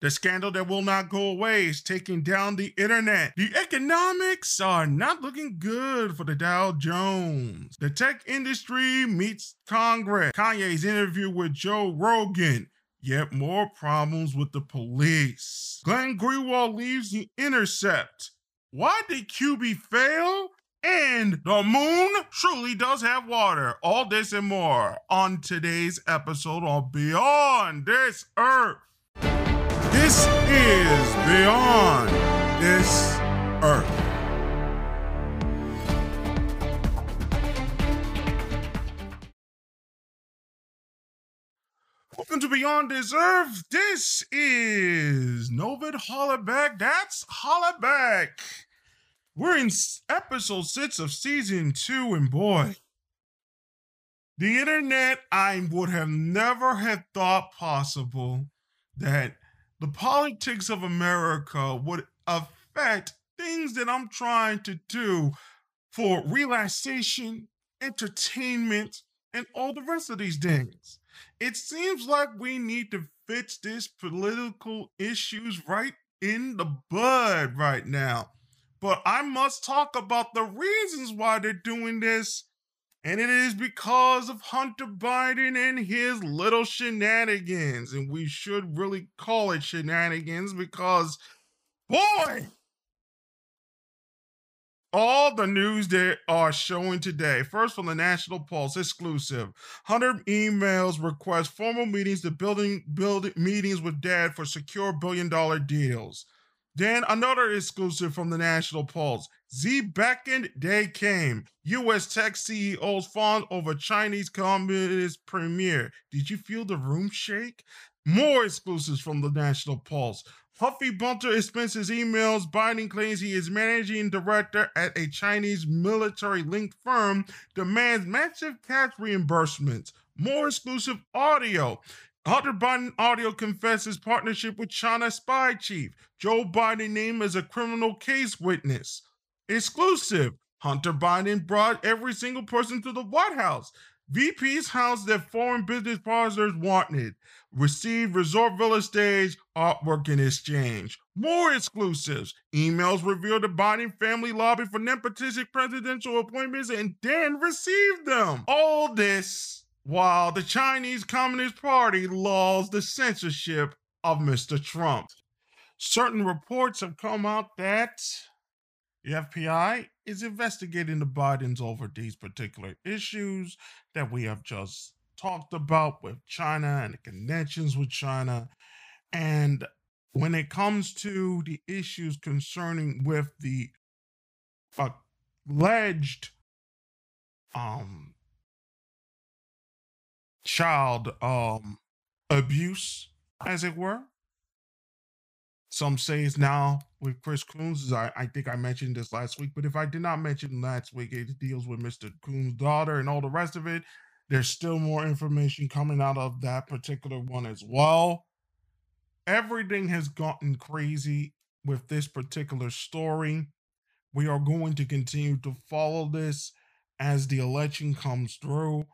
The scandal that will not go away is taking down the internet. The economics are not looking good for the Dow Jones. The tech industry meets Congress. Kanye's interview with Joe Rogan. Yet more problems with the police. Glenn Greenwald leaves the intercept. Why did Quibi fail? And the moon truly does have water. All this and more on today's episode of Beyond This Earth. This is Beyond This Earth. Welcome to Beyond This Earth. This is Novid Hollaback. That's Hollaback. We're in episode six of season two, and boy, the internet, I would have never have thought possible that the politics of America would affect things that I'm trying to do for relaxation, entertainment, and all the rest of these things. It seems like we need to fix this political issues right in the bud right now. But I must talk about the reasons why they're doing this. And it is because of Hunter Biden and his little shenanigans. And we should really call it shenanigans because, boy, all the news they are showing today. First, from the National Pulse, exclusive. Hunter emails request formal meetings to building build meetings with dad for secure billion dollar deals. Then another exclusive from the National Pulse. Z beckoned, day came. U.S. tech CEOs fawn over Chinese Communist premier. Did you feel the room shake? More exclusives from the National Pulse. Huffy Bunter expenses emails. Biden claims he is managing director at a Chinese military linked firm, demands massive cash reimbursements. More exclusive audio. Hunter Biden audio confesses partnership with China spy chief. Joe Biden named as a criminal case witness. Exclusive. Hunter Biden brought every single person to the White House. VP's house that foreign business partners wanted. Received Resort Villa stage artwork in exchange. More exclusives. Emails reveal the Biden family lobby for nepotistic presidential appointments and then received them. All this while the Chinese Communist Party laws the censorship of Mr. Trump. Certain reports have come out that the FBI is investigating the Bidens over these particular issues that we have just talked about with China and the connections with China. And when it comes to the issues concerning with the alleged um child um abuse, as it were. Some say it's now with Chris Coons. I, I think I mentioned this last week, but if I did not mention last week, it deals with Mr. Coons' daughter and all the rest of it. There's still more information coming out of that particular one as well. Everything has gotten crazy with this particular story. We are going to continue to follow this as the election comes through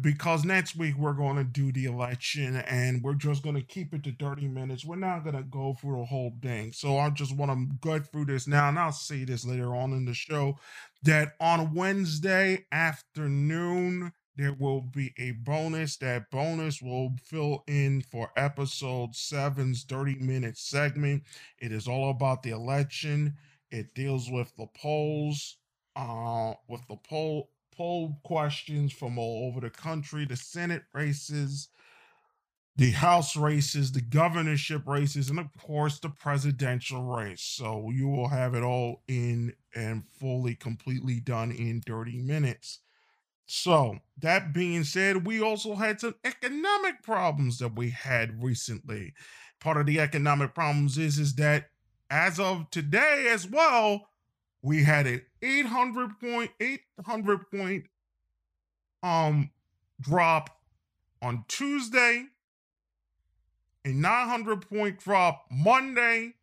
because next week we're going to do the election and we're just going to keep it to 30 minutes. We're not going to go through the whole thing. So i just want to go through this now and i'll see this later on in the show that on wednesday afternoon there will be a bonus. That bonus will fill in for episode 7's 30 minute segment. It is all about the election. It deals with the polls uh with the poll poll questions from all over the country, the Senate races, the House races, the governorship races, and of course the presidential race. So you will have it all in and fully, completely done in 30 minutes. So, that being said, we also had some economic problems that we had recently. Part of the economic problems is, is that as of today as well, we had an 800 point 800 point um drop on Tuesday, a 900 point drop Monday,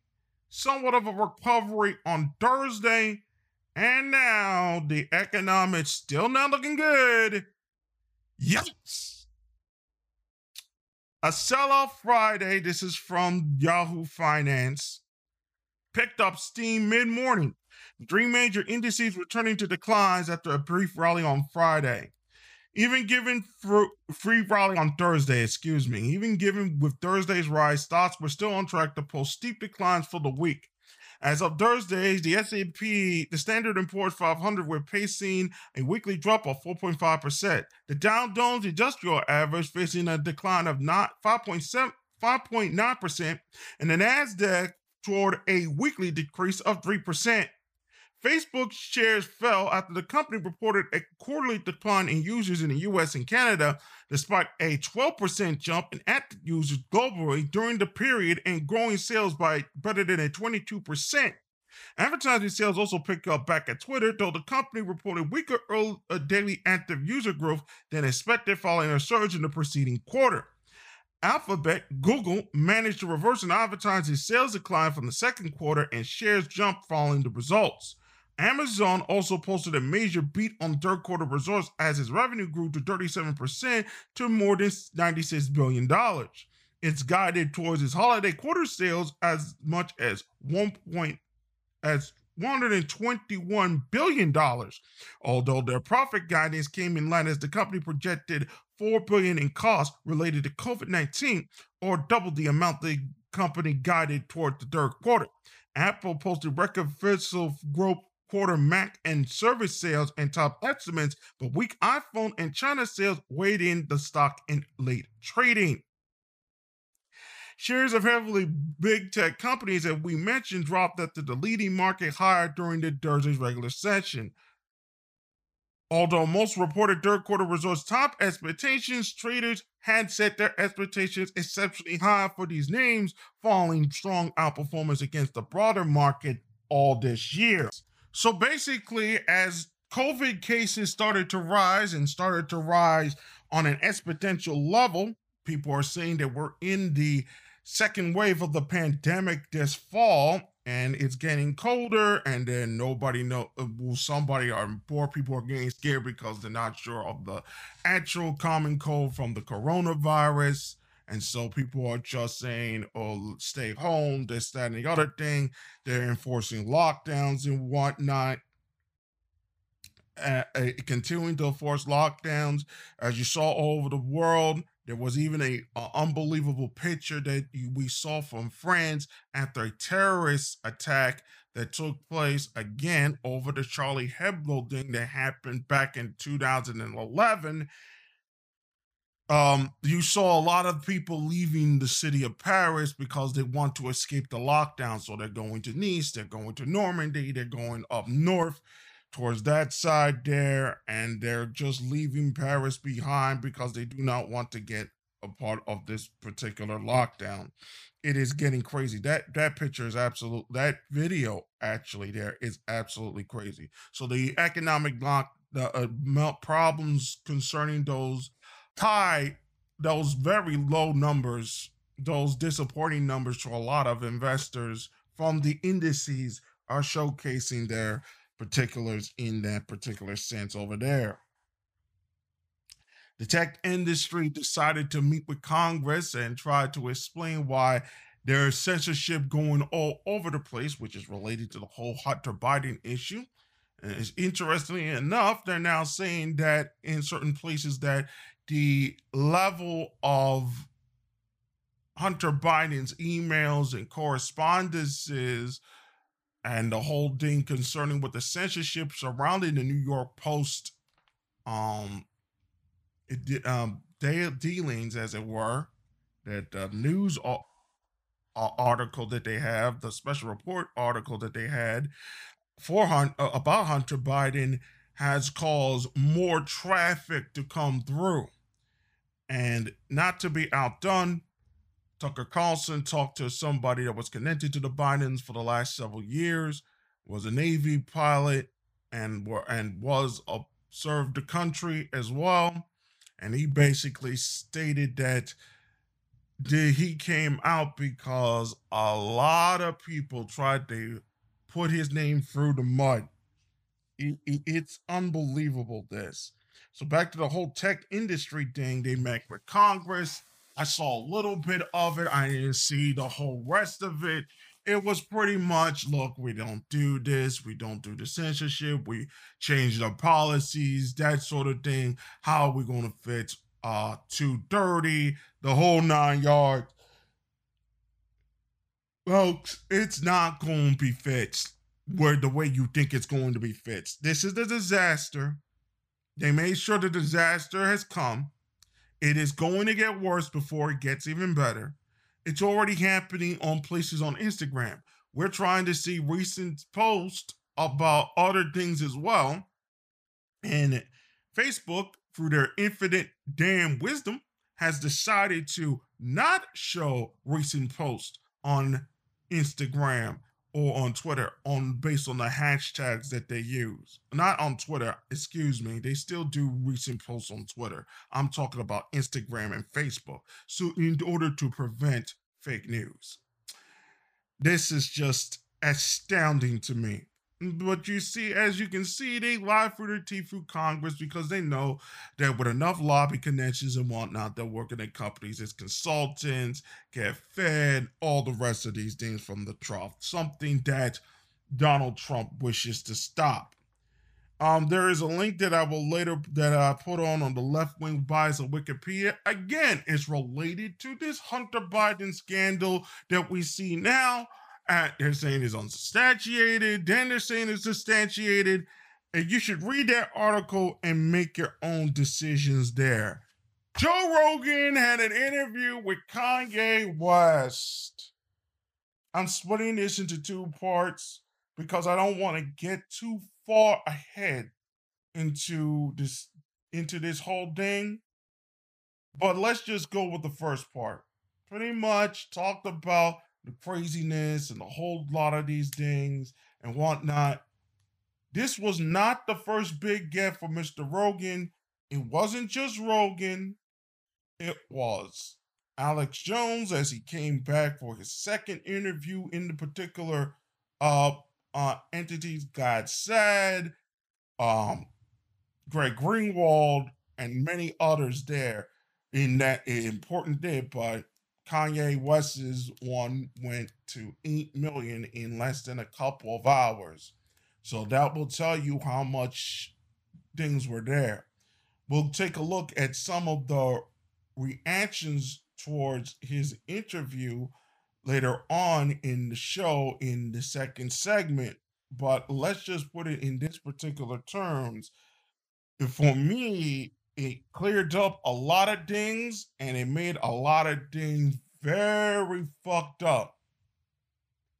somewhat of a recovery on Thursday, and now the economics still not looking good. Yes. A sell-off Friday. This is from Yahoo Finance. Picked up steam mid-morning. Three major indices returning to declines after a brief rally on Friday. Even given free rally on Thursday, excuse me, even given with Thursday's rise, stocks were still on track to post steep declines for the week. As of Thursday, the S&P, the Standard & Poor's 500, were pacing a weekly drop of 4.5%. The Dow Jones Industrial Average facing a decline of not 5.7 5.9%, and the Nasdaq toward a weekly decrease of 3%. Facebook shares fell after the company reported a quarterly decline in users in the US and Canada, despite a 12% jump in active users globally during the period and growing sales by better than a 22%. Advertising sales also picked up back at Twitter, though the company reported weaker early, uh, daily active user growth than expected following a surge in the preceding quarter. Alphabet, Google managed to reverse an advertising sales decline from the second quarter and shares jumped following the results. Amazon also posted a major beat on third quarter results as its revenue grew to 37% to more than $96 billion. It's guided towards its holiday quarter sales as much as 1. Point, as $121 billion, although their profit guidance came in line as the company projected 4 billion in costs related to COVID-19, or double the amount the company guided toward the third quarter. Apple posted record fiscal growth quarter Mac and service sales and top estimates, but weak iPhone and China sales weighed in the stock in late trading. Shares of heavily big tech companies that we mentioned dropped after the leading market higher during the Thursday's regular session. Although most reported third quarter results top expectations, traders had set their expectations exceptionally high for these names, following strong outperformance against the broader market all this year. So basically, as COVID cases started to rise and started to rise on an exponential level, people are saying that we're in the second wave of the pandemic this fall and it's getting colder and then nobody know uh, will somebody or poor people are getting scared because they're not sure of the actual common cold from the coronavirus and so people are just saying, oh, stay home, this, that, and the other thing. They're enforcing lockdowns and whatnot. Uh, uh, continuing to enforce lockdowns, as you saw all over the world. There was even a, a unbelievable picture that we saw from France after a terrorist attack that took place again over the Charlie Hebdo thing that happened back in 2011 um, you saw a lot of people leaving the city of Paris because they want to escape the lockdown. So they're going to Nice, they're going to Normandy, they're going up north towards that side there, and they're just leaving Paris behind because they do not want to get a part of this particular lockdown. It is getting crazy. That that picture is absolute. That video actually there is absolutely crazy. So the economic lock, the uh, problems concerning those tie those very low numbers, those disappointing numbers to a lot of investors from the indices are showcasing their particulars in that particular sense over there. The tech industry decided to meet with Congress and try to explain why there's censorship going all over the place, which is related to the whole Hunter Biden issue. And it's interestingly enough, they're now saying that in certain places that the level of Hunter Biden's emails and correspondences and the whole thing concerning with the censorship surrounding the New York Post um it um dealings as it were that the news article that they have the special report article that they had for uh, about Hunter Biden has caused more traffic to come through. And not to be outdone, Tucker Carlson talked to somebody that was connected to the Bidens for the last several years, was a Navy pilot, and were and was a, served the country as well. And he basically stated that he came out because a lot of people tried to put his name through the mud it, it, it's unbelievable this. So back to the whole tech industry thing, they met with Congress I saw a little bit of it. I didn't see the whole rest of it. It was pretty much look, we don't do this, we don't do the censorship, we change our policies, that sort of thing. How are we going to fix uh, Too Dirty, the whole nine yards? Folks, it's not going to be fixed where the way you think it's going to be fixed. This is the disaster. They made sure the disaster has come. It is going to get worse before it gets even better. It's already happening on places on Instagram. We're trying to see recent posts about other things as well. And Facebook, through their infinite damn wisdom, has decided to not show recent posts on Instagram or on Twitter on based on the hashtags that they use. Not on Twitter, excuse me. They still do recent posts on Twitter. I'm talking about Instagram and Facebook. So in order to prevent fake news. This is just astounding to me. But you see, as you can see, they lie through their teeth through Congress because they know that with enough lobby connections and whatnot, they're working at companies as consultants, get fed, all the rest of these things from the trough. Something that Donald Trump wishes to stop. Um, there is a link that I will later that I put on on the left wing bias of Wikipedia. Again, it's related to this Hunter Biden scandal that we see now they're saying is unsubstantiated. Then they're saying it's substantiated. And you should read that article and make your own decisions there. Joe Rogan had an interview with Kanye West. I'm splitting this into two parts because I don't want to get too far ahead into this into this whole thing. But let's just go with the first part. Pretty much talked about the craziness and the whole lot of these things and whatnot. This was not the first big get for Mr. Rogan. It wasn't just Rogan, it was Alex Jones as he came back for his second interview in the particular uh, uh entities God said, um, Greg Greenwald, and many others there in that important day. But Kanye West's one went to 8 million in less than a couple of hours. So that will tell you how much things were there. We'll take a look at some of the reactions towards his interview later on in the show in the second segment. But let's just put it in this particular terms. For me, it cleared up a lot of things and it made a lot of things very fucked up.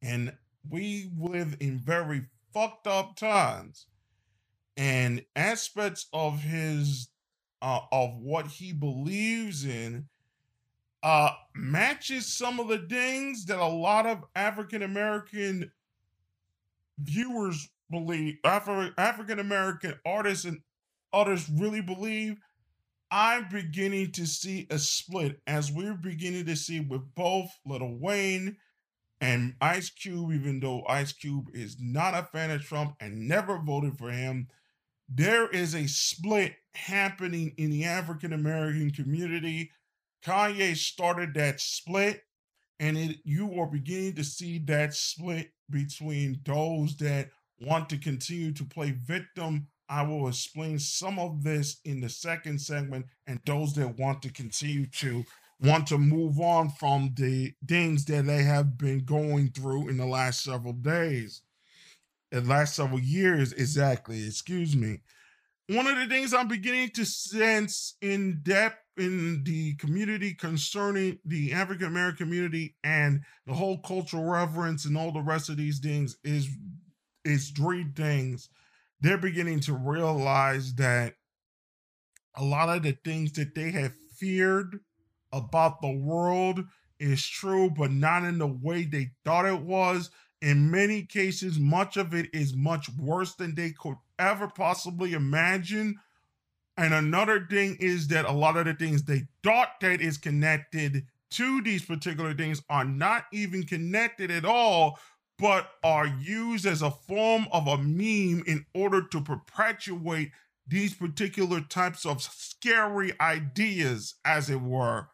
And we live in very fucked up times. And aspects of his uh, of what he believes in uh, matches some of the things that a lot of African American viewers believe, Afri- African American artists and others really believe. I'm beginning to see a split as we're beginning to see with both Lil Wayne and Ice Cube, even though Ice Cube is not a fan of Trump and never voted for him. There is a split happening in the African American community. Kanye started that split, and it, you are beginning to see that split between those that want to continue to play victim I will explain some of this in the second segment, and those that want to continue to want to move on from the things that they have been going through in the last several days, the last several years, exactly. Excuse me. One of the things I'm beginning to sense in depth in the community concerning the African American community and the whole cultural reverence and all the rest of these things is is three things they're beginning to realize that a lot of the things that they have feared about the world is true, but not in the way they thought it was. In many cases, much of it is much worse than they could ever possibly imagine. And another thing is that a lot of the things they thought that is connected to these particular things are not even connected at all but are used as a form of a meme in order to perpetuate these particular types of scary ideas, as it were.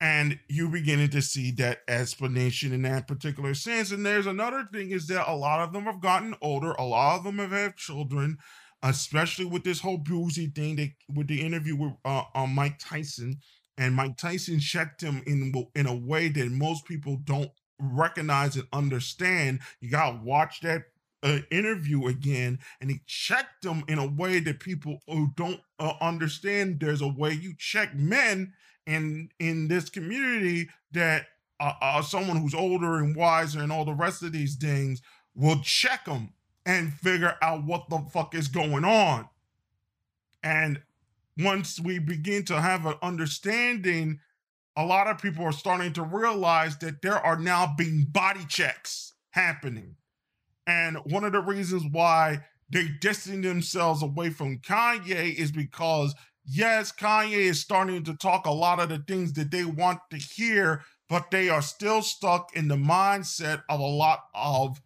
and you beginning to see that explanation in that particular sense. And there's another thing is that a lot of them have gotten older, a lot of them have had children, especially with this whole boozy thing that with the interview with uh, uh, Mike Tyson. And Mike Tyson checked him in in a way that most people don't recognize and understand. You gotta watch that uh, interview again, and he checked them in a way that people who don't uh, understand. There's a way you check men in in this community that uh, uh, someone who's older and wiser and all the rest of these things will check them and figure out what the fuck is going on. And once we begin to have an understanding, a lot of people are starting to realize that there are now being body checks happening. And one of the reasons why they distance themselves away from Kanye is because yes, Kanye is starting to talk a lot of the things that they want to hear, but they are still stuck in the mindset of a lot of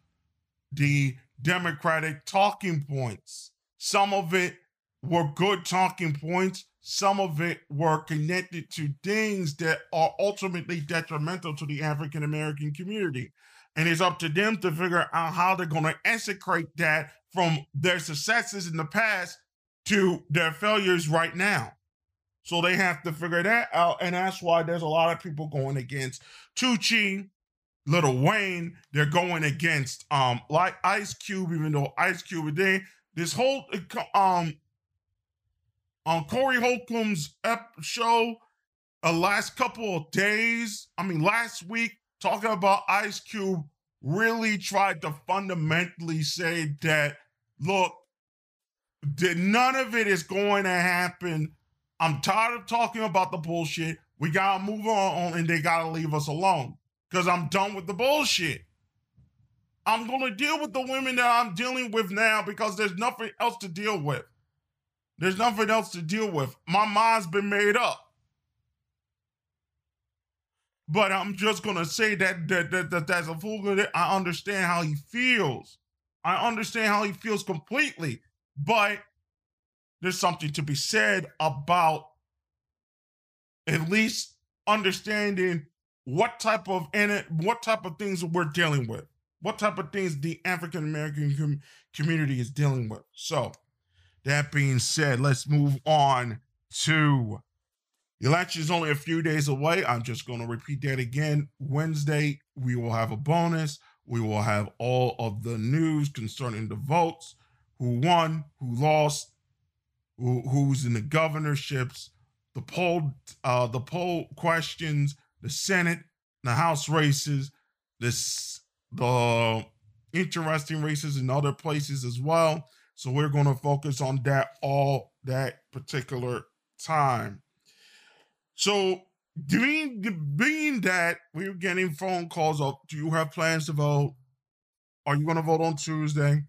the Democratic talking points. Some of it were good talking points, some of it were connected to things that are ultimately detrimental to the African American community. And it's up to them to figure out how they're going to execrate that from their successes in the past to their failures right now. So they have to figure that out. And that's why there's a lot of people going against Tucci, Lil Wayne. They're going against um like Ice Cube, even though Ice Cube they this whole um on Corey Holcomb's show the uh, last couple of days, I mean last week, talking about Ice Cube really tried to fundamentally say that look, that none of it is going to happen. I'm tired of talking about the bullshit. We gotta move on and they gotta leave us alone. Because I'm done with the bullshit. I'm gonna deal with the women that I'm dealing with now because there's nothing else to deal with. There's nothing else to deal with. My mind's been made up. But I'm just gonna say that that, that, that that's a fool. I understand how he feels. I understand how he feels completely. But there's something to be said about at least understanding what type of what type of things we're dealing with, what type of things the African American com- community is dealing with. So, that being said, let's move on to the election is only a few days away. I'm just going to repeat that again. Wednesday, we will have a bonus. We will have all of the news concerning the votes who won, who lost, who, who's in the governorships, the poll, uh, the poll questions, the Senate, the House races, this the interesting races in other places as well. So we're going to focus on that all that particular time. So being being that we're getting phone calls of, do you have plans to vote? Are you going to vote on Tuesday?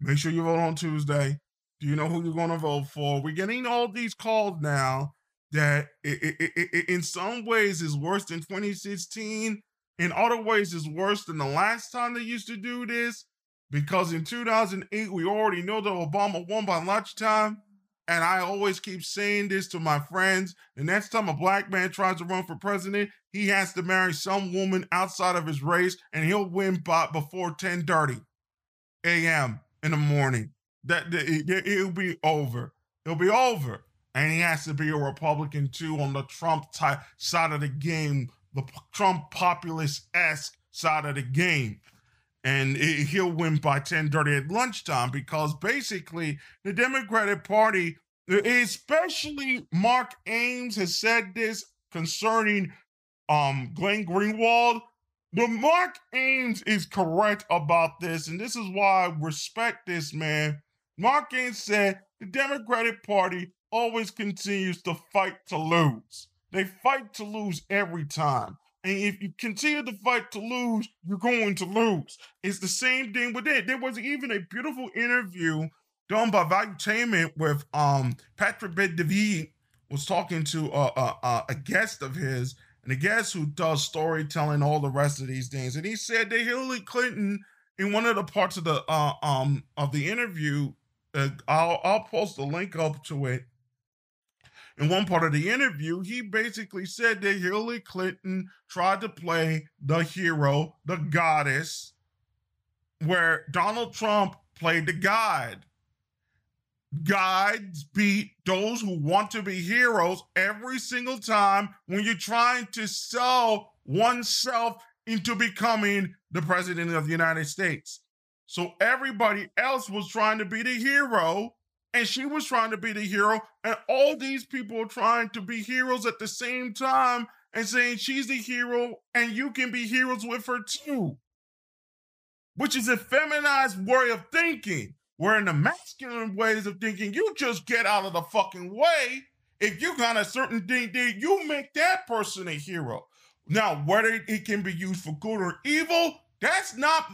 Make sure you vote on Tuesday. Do you know who you're going to vote for? We're getting all these calls now that it, it, it, in some ways is worse than 2016. In other ways, is worse than the last time they used to do this. Because in 2008, we already know that Obama won by lunchtime. And I always keep saying this to my friends. The next time a black man tries to run for president, he has to marry some woman outside of his race, and he'll win by before 10:30 a.m in the morning. That, that it, it'll be over. It'll be over. And he has to be a Republican too on the Trump type side of the game, the Trump populist esque side of the game. And he'll win by 10:30 at lunchtime because basically the Democratic Party, especially Mark Ames, has said this concerning um Glenn Greenwald the Mark Ames is correct about this, and this is why I respect this man. Mark Ames said the Democratic Party always continues to fight to lose. They fight to lose every time. And if you continue to fight to lose, you're going to lose. It's the same thing with it. There was even a beautiful interview done by Valuetainment with um Patrick Bet-David was talking to a, a, a guest of his, and a guest who does storytelling, all the rest of these things. And he said that Hillary Clinton, in one of the parts of the uh, um of the interview, uh, I'll I'll post a link up to it. In one part of the interview, he basically said that Hillary Clinton tried to play the hero, the goddess, where Donald Trump played the god. Guides beat those who want to be heroes every single time when you're trying to sell oneself into becoming the president of the United States. So everybody else was trying to be the hero, and she was trying to be the hero, and all these people are trying to be heroes at the same time and saying she's the hero and you can be heroes with her too. Which is a feminized way of thinking. Where in the masculine ways of thinking, you just get out of the fucking way. If you got a certain thing, then you make that person a hero. Now, whether it can be used for good or evil, that's not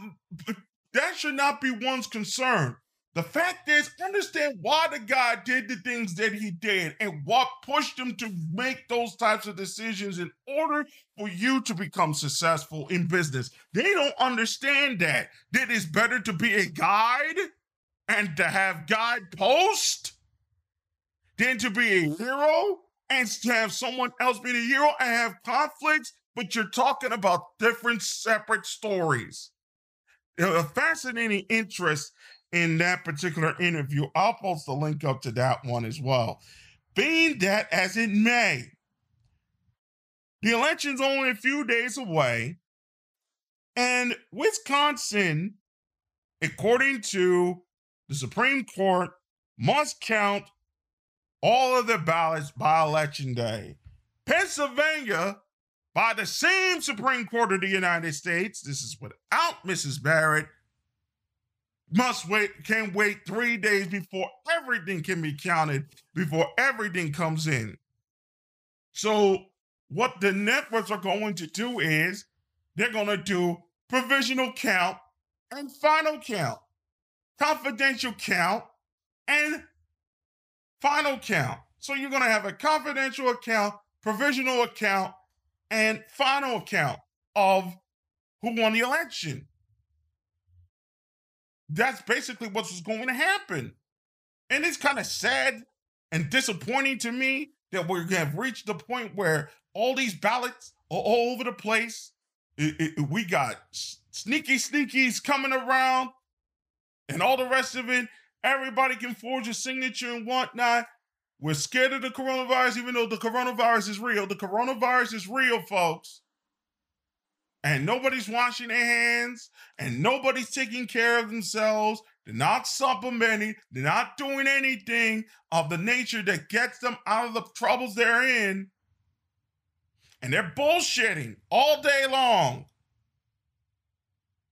that should not be one's concern. The fact is, understand why the guy did the things that he did and what pushed him to make those types of decisions in order for you to become successful in business. They don't understand that. That it's better to be a guide and to have guidepost than to be a hero and to have someone else be the hero and have conflicts, but you're talking about different separate stories. A fascinating interest in that particular interview. I'll post the link up to that one as well. Being that as it may, the election's only a few days away, and Wisconsin, according to the Supreme Court must count all of the ballots by election day. Pennsylvania, by the same Supreme Court of the United States, this is without Mrs. Barrett, must wait, can wait three days before everything can be counted, before everything comes in. So, what the networks are going to do is they're going to do provisional count and final count confidential count, and final count. So you're going to have a confidential account, provisional account, and final account of who won the election. That's basically what's going to happen. And it's kind of sad and disappointing to me that we have reached the point where all these ballots are all over the place. It, it, we got sneaky sneakies coming around and all the rest of it, everybody can forge a signature and whatnot. We're scared of the coronavirus, even though the coronavirus is real. The coronavirus is real, folks. And nobody's washing their hands, and nobody's taking care of themselves. They're not supplementing, they're not doing anything of the nature that gets them out of the troubles they're in. And they're bullshitting all day long.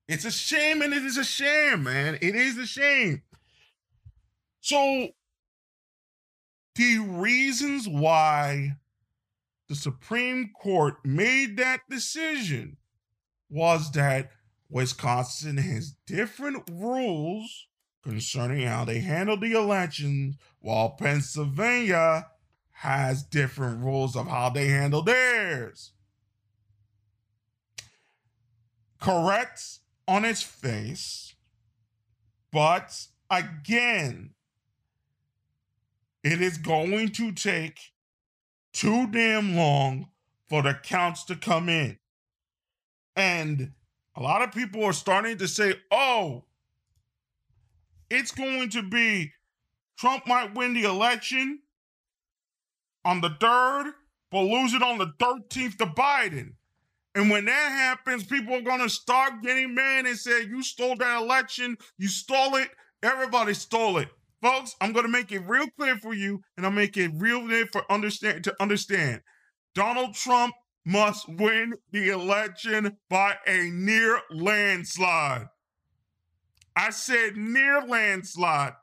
It's a shame, and it is a shame, man. It is a shame. So, the reasons why the Supreme Court made that decision was that Wisconsin has different rules concerning how they handle the elections, while Pennsylvania has different rules of how they handle theirs. Correct on its face. But again, it is going to take too damn long for the counts to come in. And a lot of people are starting to say, oh, it's going to be Trump might win the election on the 3rd, but lose it on the 13th to Biden. And when that happens, people are going to start getting mad and say, You stole that election. You stole it. Everybody stole it. Folks, I'm going to make it real clear for you, and I'll make it real clear for understand to understand. Donald Trump must win the election by a near landslide. I said near landslide.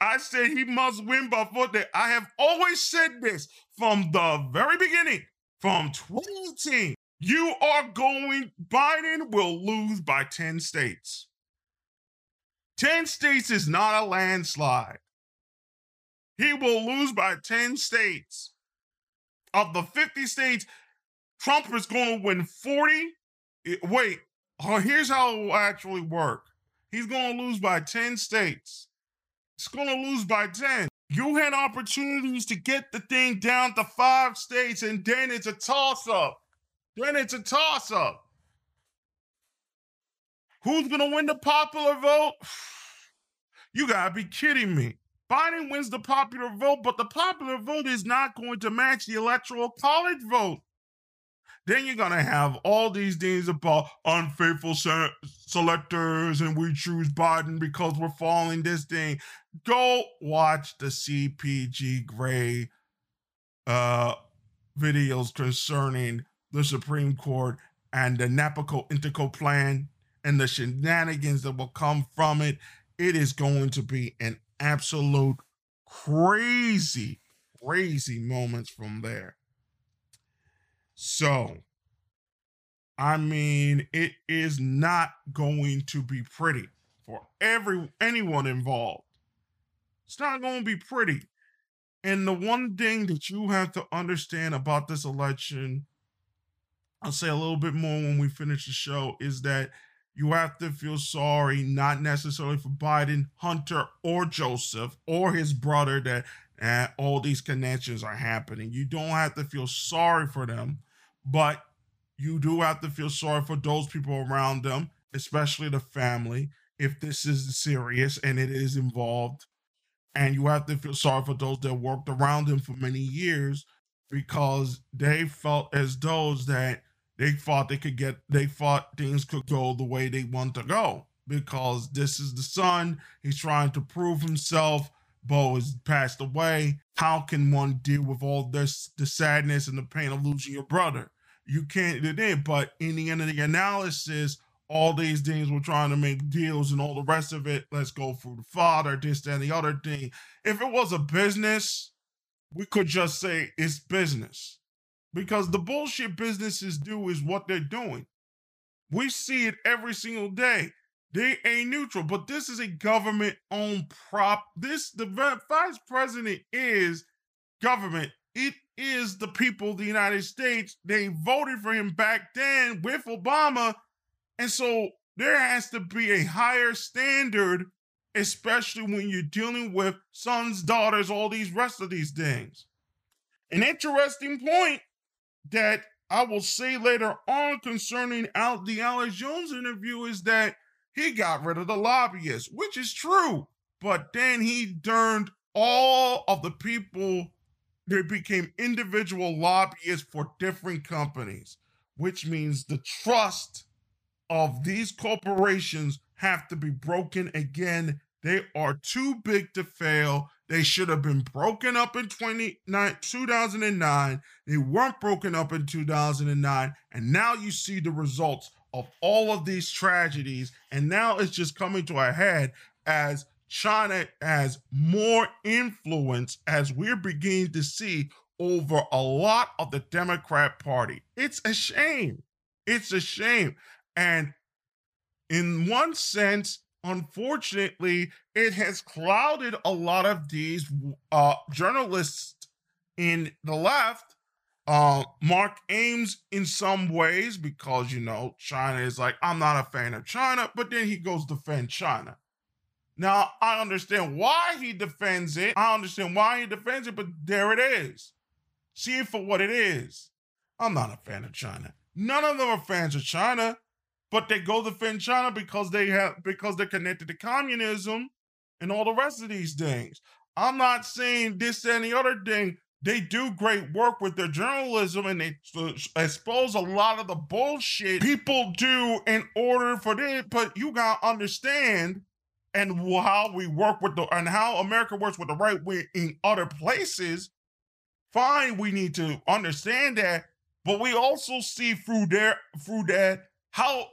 I said he must win by foot. That I have always said this from the very beginning, from 2018. You are going, Biden will lose by 10 states. 10 states is not a landslide. He will lose by 10 states. Of the 50 states, Trump is going to win 40. Wait, here's how it will actually work. He's going to lose by 10 states. He's going to lose by 10. You had opportunities to get the thing down to five states, and then it's a toss up. Then it's a toss up. Who's going to win the popular vote? You got to be kidding me. Biden wins the popular vote, but the popular vote is not going to match the electoral college vote. Then you're to have all these things about unfaithful se- selectors and we choose Biden because we're following this thing. Go watch the CGP Grey uh, videos concerning the Supreme Court and the NaPoVoInterCo plan and the shenanigans that will come from it. It is going to be an absolute crazy, crazy moments from there. So, I mean, it is not going to be pretty for every anyone involved. It's not going to be pretty. And the one thing that you have to understand about this election, I'll say a little bit more when we finish the show, is that you have to feel sorry, not necessarily for Biden, Hunter, or Joseph, or his brother, that uh, all these connections are happening. You don't have to feel sorry for them but you do have to feel sorry for those people around them, especially the family, if this is serious and it is involved. And you have to feel sorry for those that worked around him for many years because they felt as those that they thought they could get, they thought things could go the way they want to go because this is the son. He's trying to prove himself. Bo has passed away. How can one deal with all this, the sadness and the pain of losing your brother? You can't do that. But in the end of the analysis, all these things we're trying to make deals and all the rest of it. Let's go through the father, this, that, and the other thing. If it was a business, we could just say it's business. Because the bullshit businesses do is what they're doing. We see it every single day. They ain't neutral, but this is a government owned prop. This, the vice president is government. It is the people of the United States. They voted for him back then with Obama. And so there has to be a higher standard, especially when you're dealing with sons, daughters, all these rest of these things. An interesting point that I will say later on concerning out the Alex Jones interview is that he got rid of the lobbyists, which is true. But then he turned all of the people they became individual lobbyists for different companies, which means the trust of these corporations have to be broken again. They are too big to fail. They should have been broken up in 2009. They weren't broken up in 2009. And now you see the results of all of these tragedies. And now it's just coming to a head as China has more influence as we're beginning to see over a lot of the Democrat Party. It's a shame. It's a shame. And in one sense, unfortunately, it has clouded a lot of these uh, journalists in the left. Uh, Mark Ames, in some ways, because you know China is like, I'm not a fan of China, but then he goes defend China. Now, I understand why he defends it. I understand why he defends it, but there it is. See it for what it is. I'm not a fan of China. None of them are fans of China, but they go defend China because they have because they're connected to communism and all the rest of these things. I'm not saying this and the other thing. They do great work with their journalism and they uh, expose a lot of the bullshit people do in order for this. But you gotta understand and how we work with the and how America works with the right wing in other places, fine, we need to understand that. But we also see through there through that how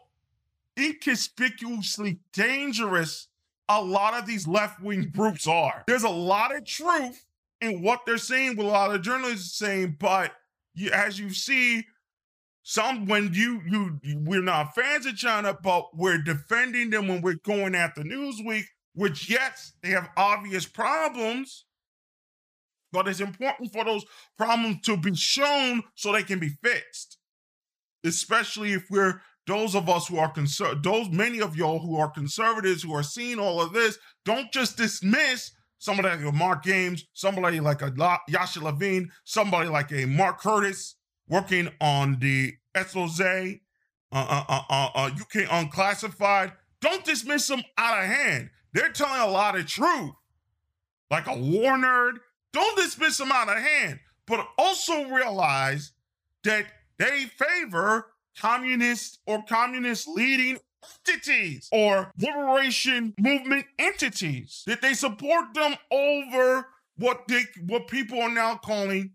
inconspicuously dangerous a lot of these left-wing mm-hmm. groups are. There's a lot of truth in what they're saying, what a lot of journalists are saying, but you, as you see, some when you you we're not fans of China, but we're defending them when we're going after Newsweek, which yes, they have obvious problems, but it's important for those problems to be shown so they can be fixed. Especially if we're those of us who are concerned, those many of y'all who are conservatives who are seeing all of this, don't just dismiss somebody like Mark Ames, somebody like a Yasha Levine, somebody like a Mark Curtis working on the SOZ, uh, uh, uh, uh, uh, UK Unclassified. Don't dismiss them out of hand. They're telling a lot of truth. Like a war nerd, don't dismiss them out of hand, but also realize that they favor communist or communist leading entities or liberation movement entities that they support them over what they what people are now calling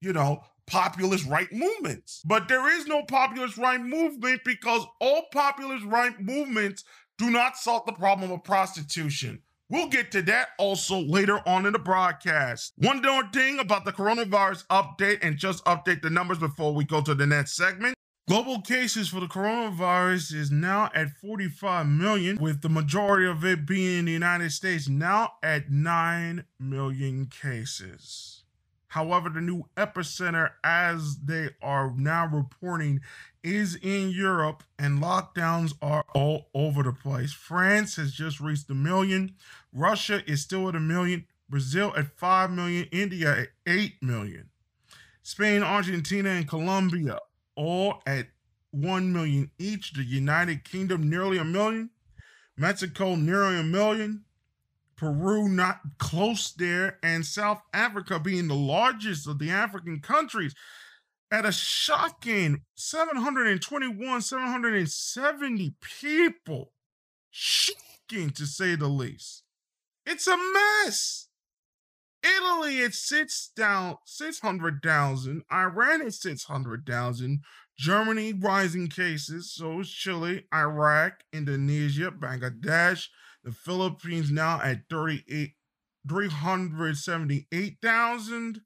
you know populist right movements but there is no populist right movement because all populist right movements do not solve the problem of prostitution We'll get to that also later on in the broadcast. One more thing about the coronavirus update and just update the numbers before we go to the next segment. Global cases for the coronavirus is now at 45 million, with the majority of it being in the United States, now at 9 million cases. However, the new epicenter, as they are now reporting, is in Europe and lockdowns are all over the place. France has just reached a million. Russia is still at a million. Brazil at 5 million. India at 8 million. Spain, Argentina, and Colombia all at 1 million each. The United Kingdom nearly a million. Mexico nearly a million. Peru not close there. And South Africa being the largest of the African countries at a shocking 721, 770 people. Shocking to say the least. It's a mess. Italy, it sits down 600,000. Iran, it 600,000. Germany, rising cases. So is Chile, Iraq, Indonesia, Bangladesh. The Philippines now at 38, 378,000.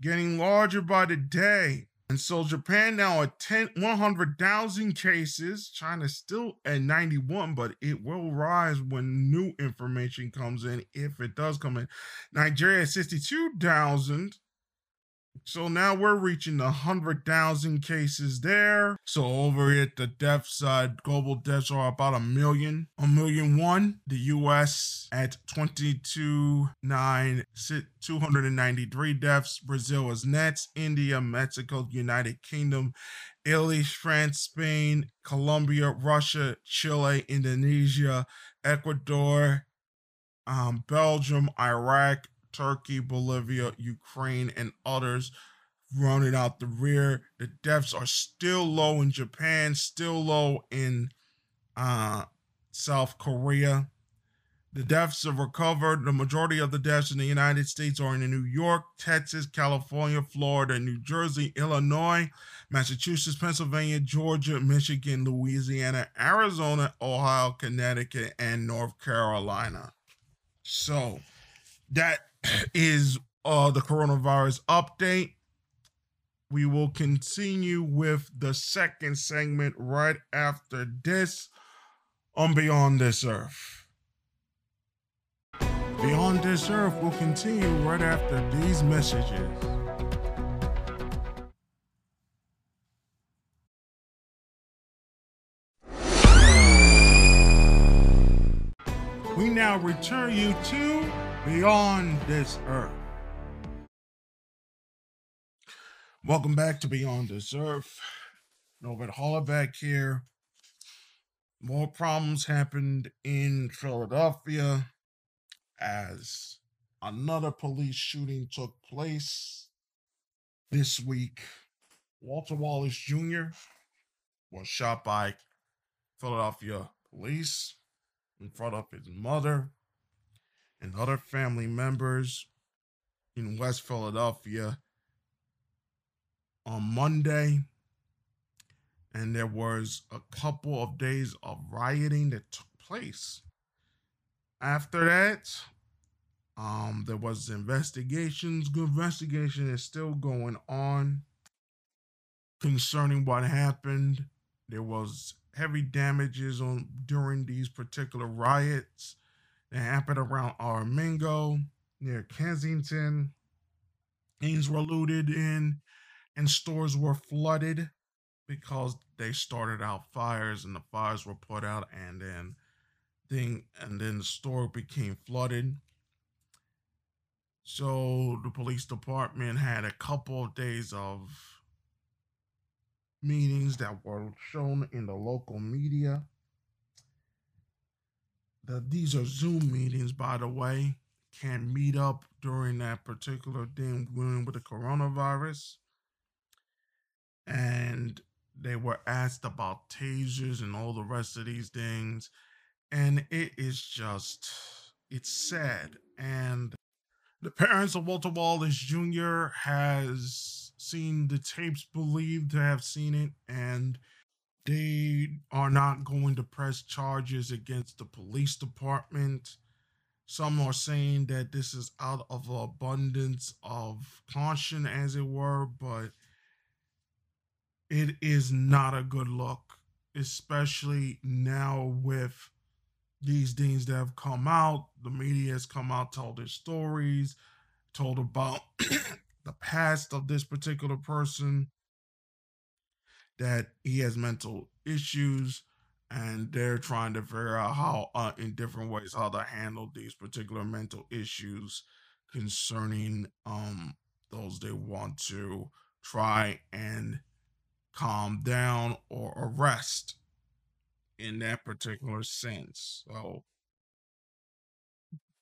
Getting larger by the day. And so Japan now at 10, 100,000 cases. China still at 91, but it will rise when new information comes in, if it does come in. Nigeria at 62,000. So now we're reaching the 100,000 cases there. So over at the death side, global deaths are about a million, a million one. The US at 22, 9, 293 deaths. Brazil is next. India, Mexico, United Kingdom, Italy, France, Spain, Colombia, Russia, Chile, Indonesia, Ecuador, um, Belgium, Iraq, Turkey, Bolivia, Ukraine, and others running out the rear. The deaths are still low in Japan, still low in uh, South Korea. The deaths have recovered. The majority of the deaths in the United States are in New York, Texas, California, Florida, New Jersey, Illinois, Massachusetts, Pennsylvania, Georgia, Michigan, Louisiana, Arizona, Ohio, Connecticut, and North Carolina. So that is uh, the coronavirus update. We will continue with the second segment right after this on Beyond This Earth. Beyond This Earth will continue right after these messages. We now return you to Beyond This Earth. Welcome back to Beyond This Earth. Norbert Hollaback here. More problems happened in Philadelphia as another police shooting took place this week. Walter Wallace Jr. was shot by Philadelphia police in front of his mother and other family members in West Philadelphia on Monday. And there was a couple of days of rioting that took place. After that, um, there was investigations. Good investigation is still going on concerning what happened. There was heavy damages on during these particular riots that happened around Aramingo near Kensington. Things were looted in, and stores were flooded because they started out fires, and the fires were put out, and then thing, and then the store became flooded. So the police department had a couple of days of meetings that were shown in the local media. The, these are Zoom meetings, by the way. Can't meet up during that particular thing with the coronavirus. And they were asked about tasers and all the rest of these things. And it is just, it's sad. And the parents of Walter Wallace Jr. has seen the tapes, believed to have seen it, and they are not going to press charges against the police department. Some are saying that this is out of abundance of caution, as it were, but it is not a good look, especially now with these things that have come out. The media has come out, told their stories, told about the past of this particular person, that he has mental issues, and they're trying to figure out how, uh, in different ways, how to handle these particular mental issues concerning um those they want to try and calm down or arrest in that particular sense. So,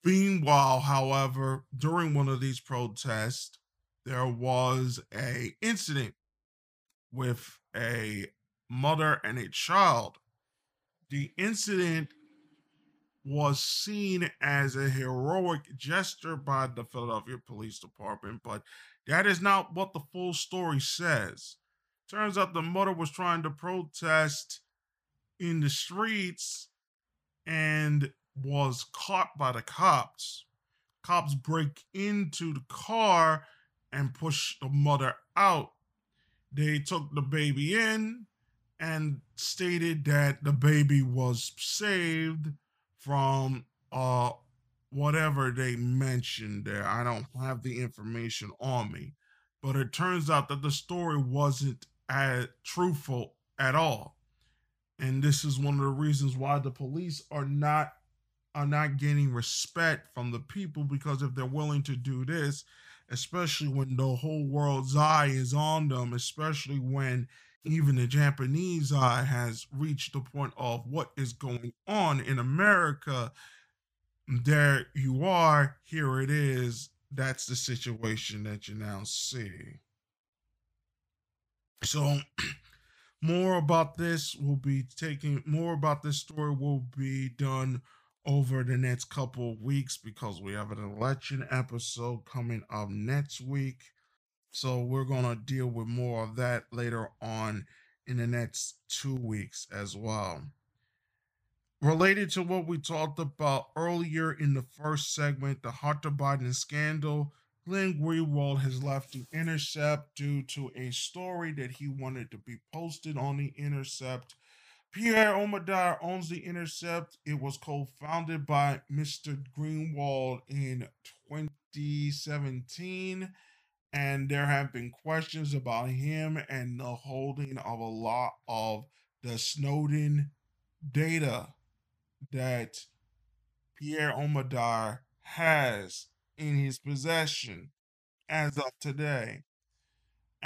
meanwhile, however, during one of these protests, there was a incident with a mother and a child. The incident was seen as a heroic gesture by the Philadelphia Police Department, but that is not what the full story says. Turns out the mother was trying to protest in the streets and was caught by the cops. Cops break into the car and push the mother out. They took the baby in and stated that the baby was saved from uh whatever they mentioned there. I don't have the information on me, but it turns out that the story wasn't as truthful at all. And this is one of the reasons why the police are not are not gaining respect from the people because if they're willing to do this, especially when the whole world's eye is on them, especially when even the Japanese eye has reached the point of what is going on in America. There you are, here it is. That's the situation that you now see. So more about this will be taking more about this story will be done over the next couple weeks because we have an election episode coming up next week. So we're going to deal with more of that later on in the next two weeks as well. Related to what we talked about earlier in the first segment, the Hunter Biden scandal, Glenn Greenwald has left The Intercept due to a story that he wanted to be posted on The Intercept. Pierre Omidyar owns The Intercept. It was co founded by Mr. Greenwald in 2017. And there have been questions about him and the holding of a lot of the Snowden data that Pierre Omidyar has in his possession as of today.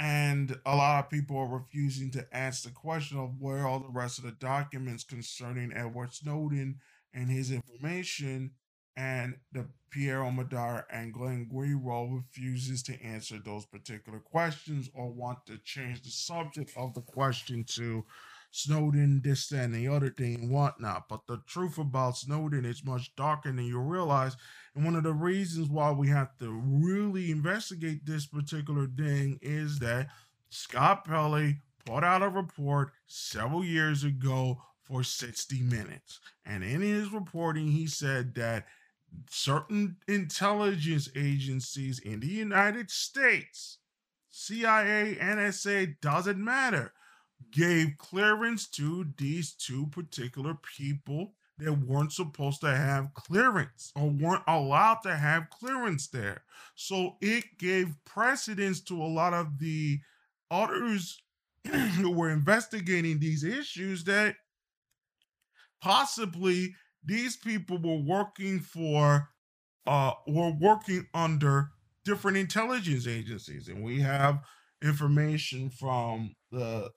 And a lot of people are refusing to ask the question of where all the rest of the documents concerning Edward Snowden and his information and the Pierre Omidyar and Glenn Greenwald refuses to answer those particular questions or want to change the subject of the question to Snowden, this, and the other thing, and whatnot. But the truth about Snowden is much darker than you realize. And one of the reasons why we have to really investigate this particular thing is that Scott Pelley put out a report several years ago for 60 Minutes. And in his reporting, he said that certain intelligence agencies in the United States, CIA, NSA, doesn't matter, gave clearance to these two particular people that weren't supposed to have clearance or weren't allowed to have clearance there. So it gave precedence to a lot of the others who were investigating these issues that possibly these people were working for uh, were working under different intelligence agencies, and we have information from the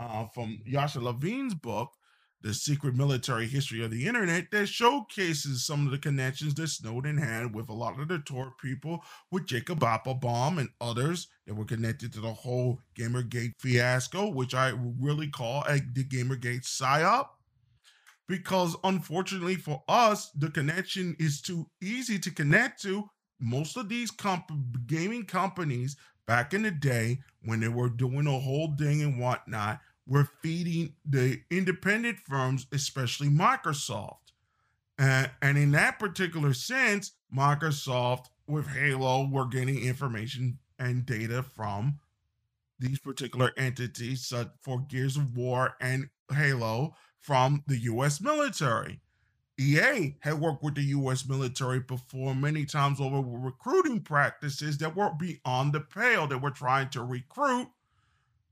uh, from Yasha Levine's book, The Secret Military History of the Internet, that showcases some of the connections that Snowden had with a lot of the Tor people, with Jacob Appelbaum and others that were connected to the whole Gamergate fiasco, which I really call a, the Gamergate psyop because unfortunately for us, the connection is too easy to connect to. Most of these comp- gaming companies back in the day, when they were doing a whole thing and whatnot, were feeding the independent firms, especially Microsoft. Uh, and in that particular sense, Microsoft with Halo were getting information and data from these particular entities, such for Gears of War and Halo, from the US military. EA had worked with the US military before many times over with recruiting practices that were beyond the pale. They were trying to recruit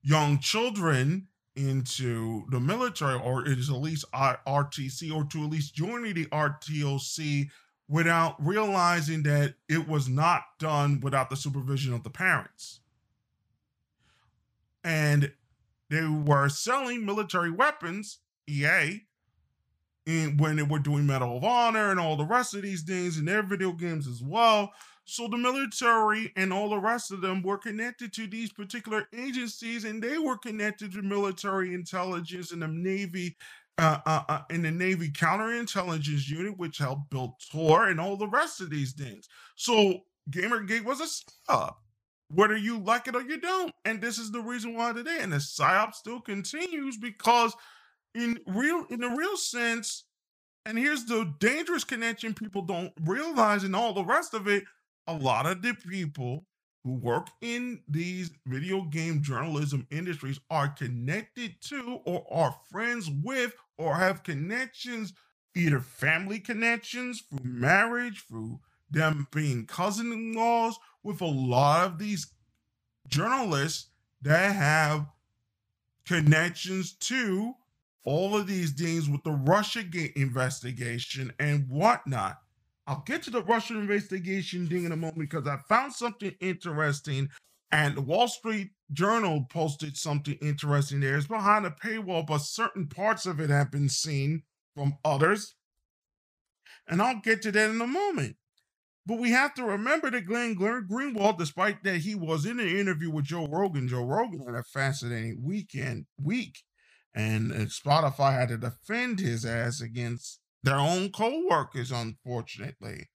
young children into the military, or it is at least RTC, or to at least joining the RTOC without realizing that it was not done without the supervision of the parents. And they were selling military weapons EA and when they were doing Medal of Honor and all the rest of these things in their video games as well. So the military and all the rest of them were connected to these particular agencies, and they were connected to military intelligence and the Navy, uh, uh, uh, in the Navy counterintelligence unit, which helped build Tor and all the rest of these things. So Gamergate was a psyop, whether you like it or you don't. And this is the reason why today, and the psyop still continues because in real in a real sense and here's the dangerous connection people don't realize and all the rest of it a lot of the people who work in these video game journalism industries are connected to or are friends with or have connections either family connections through marriage through them being cousin-in-laws with a lot of these journalists that have connections to all of these things with the Russia Gate investigation and whatnot. I'll get to the Russian investigation thing in a moment because I found something interesting, and the Wall Street Journal posted something interesting there. It's behind a paywall, but certain parts of it have been seen from others. And I'll get to that in a moment. But we have to remember that Glenn Greenwald, despite that he was in an interview with Joe Rogan, Joe Rogan had a fascinating weekend week and uh, Spotify had to defend his ass against their own co-workers, unfortunately.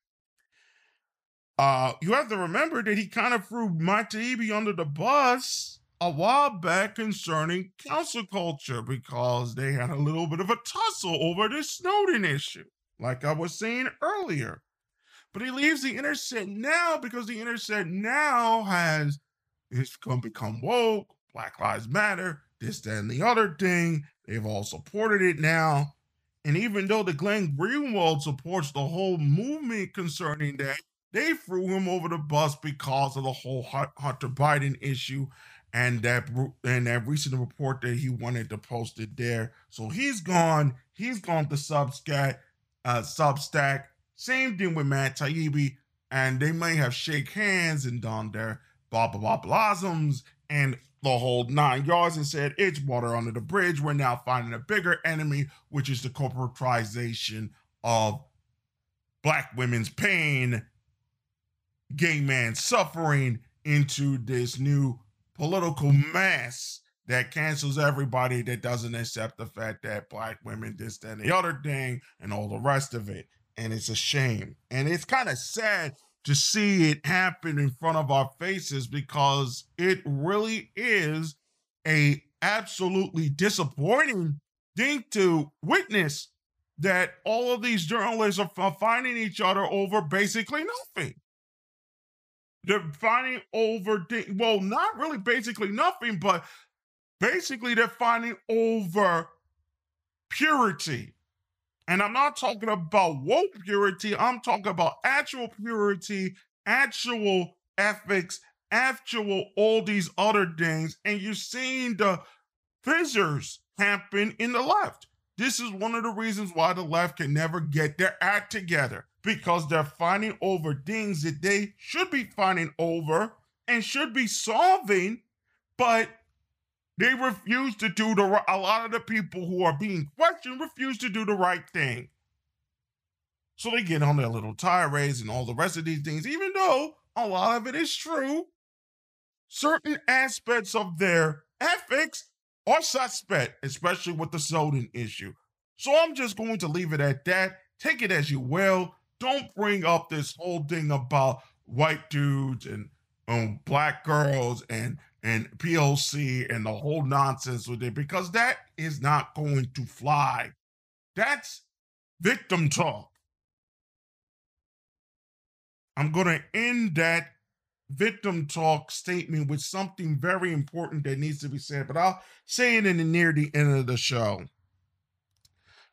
Uh, you have to remember that he kind of threw Mike Taibbi under the bus a while back concerning cancel culture because they had a little bit of a tussle over this Snowden issue, like I was saying earlier. But he leaves the internet now because the internet now has it's to become woke, Black Lives Matter, this, that, and the other thing. They've all supported it now. And even though the Glenn Greenwald supports the whole movement concerning that, they threw him over the bus because of the whole Hunter Biden issue and that and that recent report that he wanted to post it there. So he's gone. He's gone to Substack. Uh, Substack. Same thing with Matt Taibbi, and they may have shake hands and done their blah blah blah blossoms and the whole nine yards and said, It's water under the bridge. We're now finding a bigger enemy, which is the corporatization of black women's pain, gay man suffering into this new political mass that cancels everybody that doesn't accept the fact that black women, this, that, and the other thing, and all the rest of it. And it's a shame. And it's kind of sad to see it happen in front of our faces because it really is a absolutely disappointing thing to witness that all of these journalists are finding each other over basically nothing. They're finding over, well, not really basically nothing, but basically they're finding over purity and I'm not talking about woke purity, I'm talking about actual purity, actual ethics, actual all these other things. And you're seeing the fissures happen in the left. This is one of the reasons why the left can never get their act together because they're fighting over things that they should be fighting over and should be solving, but they refuse to do the a lot of the people who are being questioned refuse to do the right thing. So they get on their little tirades and all the rest of these things, even though a lot of it is true. Certain aspects of their ethics are suspect, especially with the Snowden issue. So I'm just going to leave it at that. Take it as you will. Don't bring up this whole thing about white dudes and um, black girls and and POC and the whole nonsense with it because that is not going to fly. That's victim talk. I'm going to end that victim talk statement with something very important that needs to be said, but I'll say it in the near the end of the show.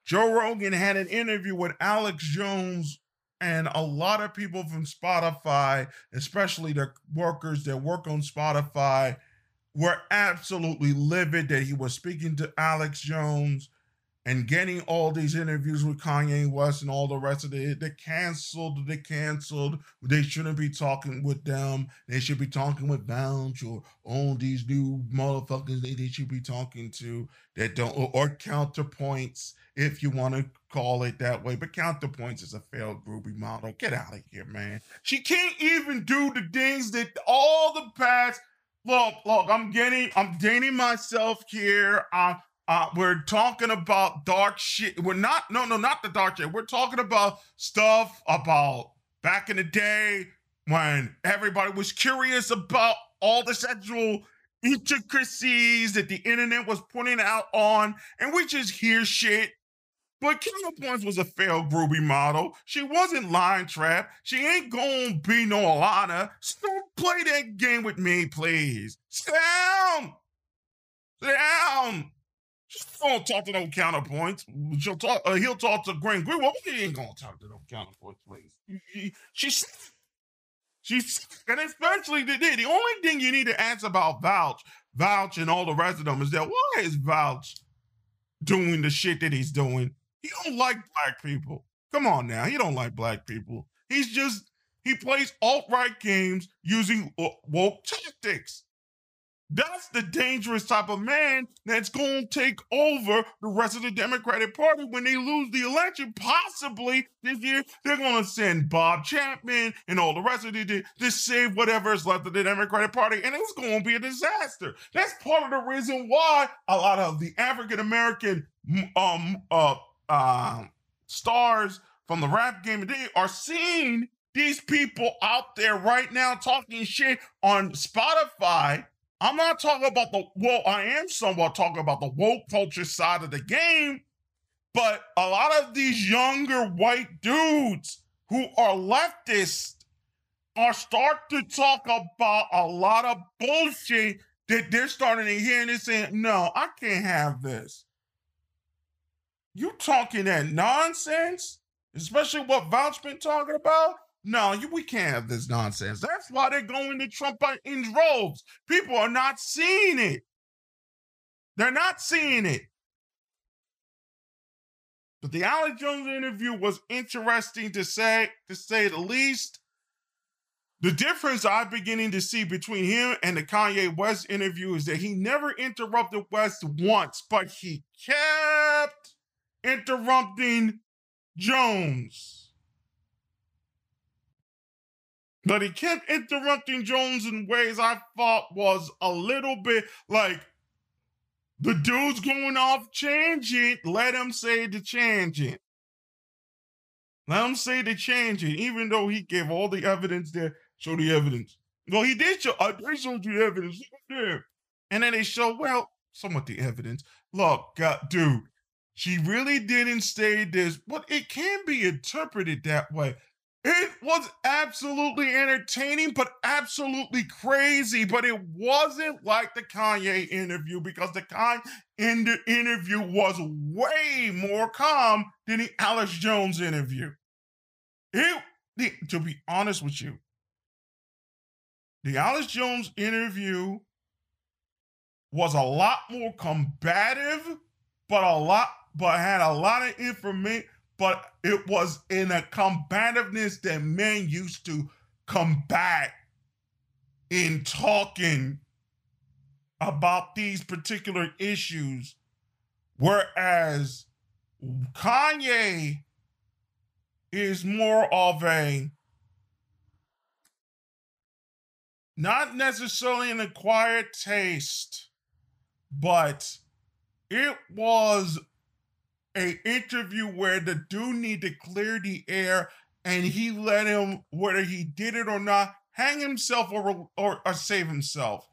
Joe Rogan had an interview with Alex Jones and a lot of people from Spotify, especially the workers that work on Spotify, were absolutely livid that he was speaking to Alex Jones and getting all these interviews with Kanye West and all the rest of it. They canceled, they canceled. They shouldn't be talking with them. They should be talking with Vaush or all these new motherfuckers they, they should be talking to that don't, or, or counterpoints, if you want to call it that way. But counterpoints is a failed Ruby model. Get out of here, man. She can't even do the things that all the past. Look, look, I'm getting, I'm dating myself here. I'm uh, we're talking about dark shit. We're not, no, no, not the dark shit. We're talking about stuff about back in the day when everybody was curious about all the sexual intricacies that the internet was putting out on, and we just hear shit. But Counterpoints was a failed groovy model. She wasn't Line Trap. She ain't gonna be no Alana. So don't play that game with me, please. Sit down. Down. She's gonna talk to no counterpoints. She'll talk. Uh, he'll talk to Glenn Greenwald. He ain't gonna talk to no counterpoints, please. she's she's and especially the the only thing you need to ask about Vaush, Vaush, and all the rest of them is that why is Vaush doing the shit that he's doing? He don't like black people. Come on now, he don't like black people. He's just he plays alt right games using woke tactics. That's the dangerous type of man that's going to take over the rest of the Democratic Party when they lose the election. Possibly this year, they're going to send Bob Chapman and all the rest of it to save whatever is left of the Democratic Party, and it's going to be a disaster. That's part of the reason why a lot of the African American um uh, uh, stars from the rap game today are seeing these people out there right now talking shit on Spotify I'm not talking about the, well, I am somewhat talking about the woke culture side of the game, but a lot of these younger white dudes who are leftists are starting to talk about a lot of bullshit that they're starting to hear and they're saying, no, I can't have this. You talking that nonsense? Especially what Vaush been talking about? No, you, we can't have this nonsense. That's why they're going to Trump in droves. People are not seeing it. They're not seeing it. But the Alex Jones interview was interesting to say, to say the least. The difference I'm beginning to see between him and the Kanye West interview is that he never interrupted West once, but he kept interrupting Jones. But he kept interrupting Jones in ways I thought was a little bit like the dude's going off changing. Let him say the tangent. Let him say the changing, even though he gave all the evidence there. Show the evidence. Well, he did show. I uh, showed you the evidence there, and then they show well, somewhat the evidence. Look, God, dude, she really didn't say this, but it can be interpreted that way. It was absolutely entertaining, but absolutely crazy. But it wasn't like the Kanye interview because the Kanye in the interview was way more calm than the Alex Jones interview. It, the, to be honest with you, the Alex Jones interview was a lot more combative, but a lot but had a lot of information, but it was in a combativeness that men used to combat in talking about these particular issues. Whereas Kanye is more of a not necessarily an acquired taste, but it was a interview where the dude need to clear the air and he let him, whether he did it or not, hang himself or, or, or save himself.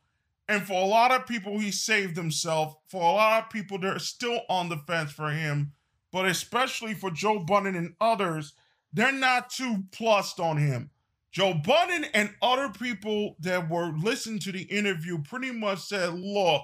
And for a lot of people, he saved himself. For a lot of people, they're still on the fence for him. But especially for Joe Budden and others, they're not too plussed on him. Joe Budden and other people that were listening to the interview pretty much said, look,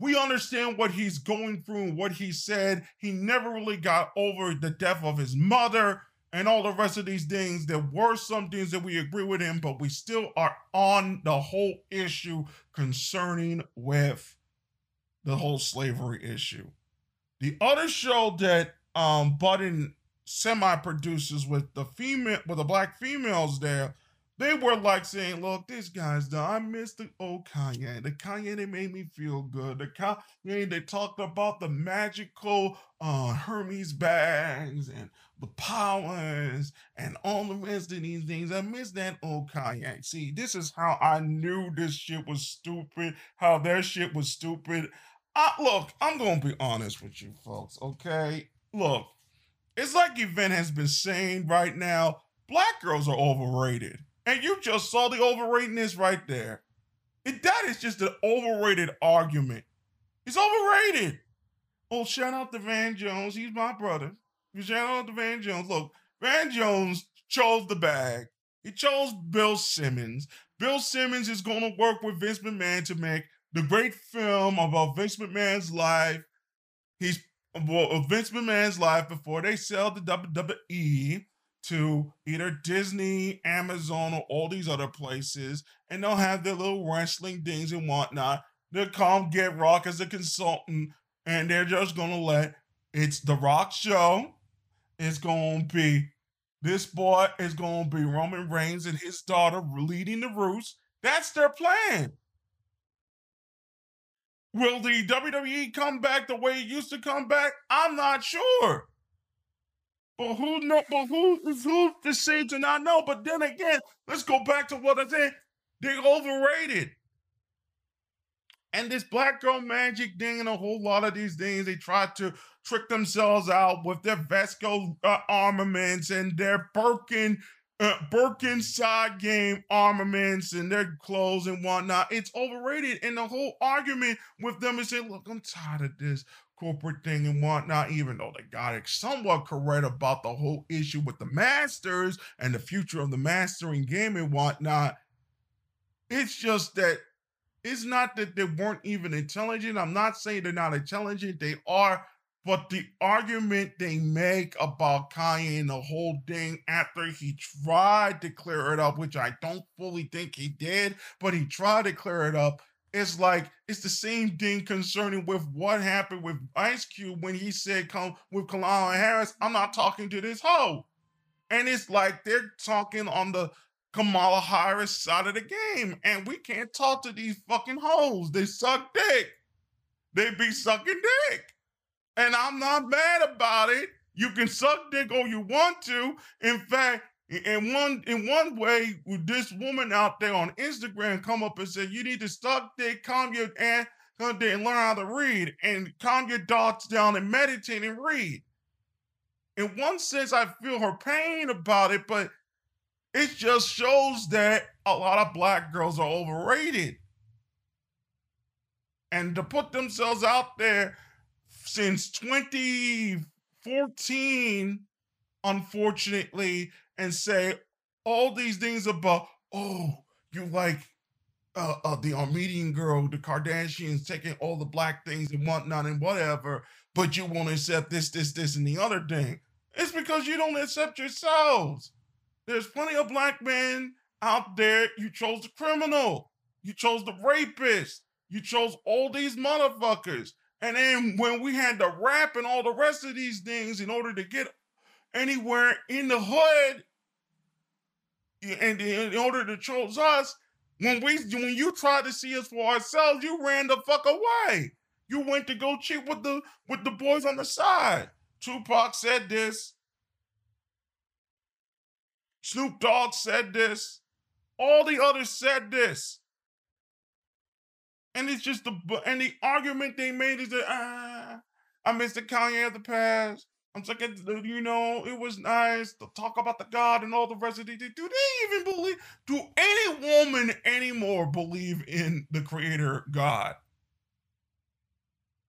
we understand what he's going through and what he said. He never really got over the death of his mother and all the rest of these things. There were some things that we agree with him, but we still are on the whole issue concerning with the whole slavery issue. The other show that um Budden semi produces with the female with the black females there they were like saying, "Look, this guy's done. I miss the old Kanye. The Kanye that made me feel good. The Kanye they talked about the magical uh, Hermes bags and the powers and all the rest of these things. I miss that old Kanye. See, this is how I knew this shit was stupid. How their shit was stupid. I, look, I'm gonna be honest with you, folks. Okay, look, it's like Event has been saying right now. Black girls are overrated. And you just saw the overratedness right there. And that is just an overrated argument. It's overrated. Oh, shout out to Van Jones. He's my brother. Shout out to Van Jones. Look, Van Jones chose the bag. He chose Bill Simmons. Bill Simmons is going to work with Vince McMahon to make the great film about Vince McMahon's life. He's well, Vince McMahon's life before they sell the WWE to either Disney, Amazon, or all these other places, and they'll have their little wrestling things and whatnot. They'll come get Rock as a consultant, and they're just gonna let it's the Rock show. It's gonna be this boy is gonna be Roman Reigns and his daughter leading the roost. That's their plan. Will the WWE come back the way it used to come back? I'm not sure. But who know? But who is who to say to not know? But then again, let's go back to what I said. They're overrated. And this black girl magic thing and a whole lot of these things, they try to trick themselves out with their Vesco uh, armaments and their Birkin, uh, Birkin side game armaments and their clothes and whatnot. It's overrated. And the whole argument with them is saying, look, I'm tired of this corporate thing and whatnot, even though they got it somewhat correct about the whole issue with the masters and the future of the mastering game and whatnot. It's just that it's not that they weren't even intelligent. I'm not saying they're not intelligent, they are. But the argument they make about Kanye and the whole thing after he tried to clear it up, which I don't fully think he did, but he tried to clear it up, it's like it's the same thing concerning with what happened with Ice Cube when he said, "Come with Kamala Harris, I'm not talking to this hoe," and it's like they're talking on the Kamala Harris side of the game, and we can't talk to these fucking hoes. They suck dick. They be sucking dick, and I'm not mad about it. You can suck dick all you want to. In fact, in one in one way, this woman out there on Instagram come up and said, "You need to stop there, calm your and come there and learn how to read, and calm your thoughts down and meditate and read." In one sense, I feel her pain about it, but it just shows that a lot of black girls are overrated, and to put themselves out there since 2014 unfortunately and say all these things about, oh, you like uh, uh, the Armenian girl, the Kardashians taking all the black things and whatnot and whatever, but you won't accept this, this, this, and the other thing. It's because you don't accept yourselves. There's plenty of black men out there. You chose the criminal. You chose the rapist. You chose all these motherfuckers. And then when we had the rap and all the rest of these things in order to get anywhere in the hood, and in order to choose us, when we when you tried to see us for ourselves, you ran the fuck away. You went to go cheat with the with the boys on the side. Tupac said this. Snoop Dogg said this. All the others said this. And it's just the and the argument they made is that ah, I miss the Kanye of the past. I'm like, you know, it was nice to talk about the God and all the rest of it. Do they even believe? Do any woman anymore believe in the Creator God?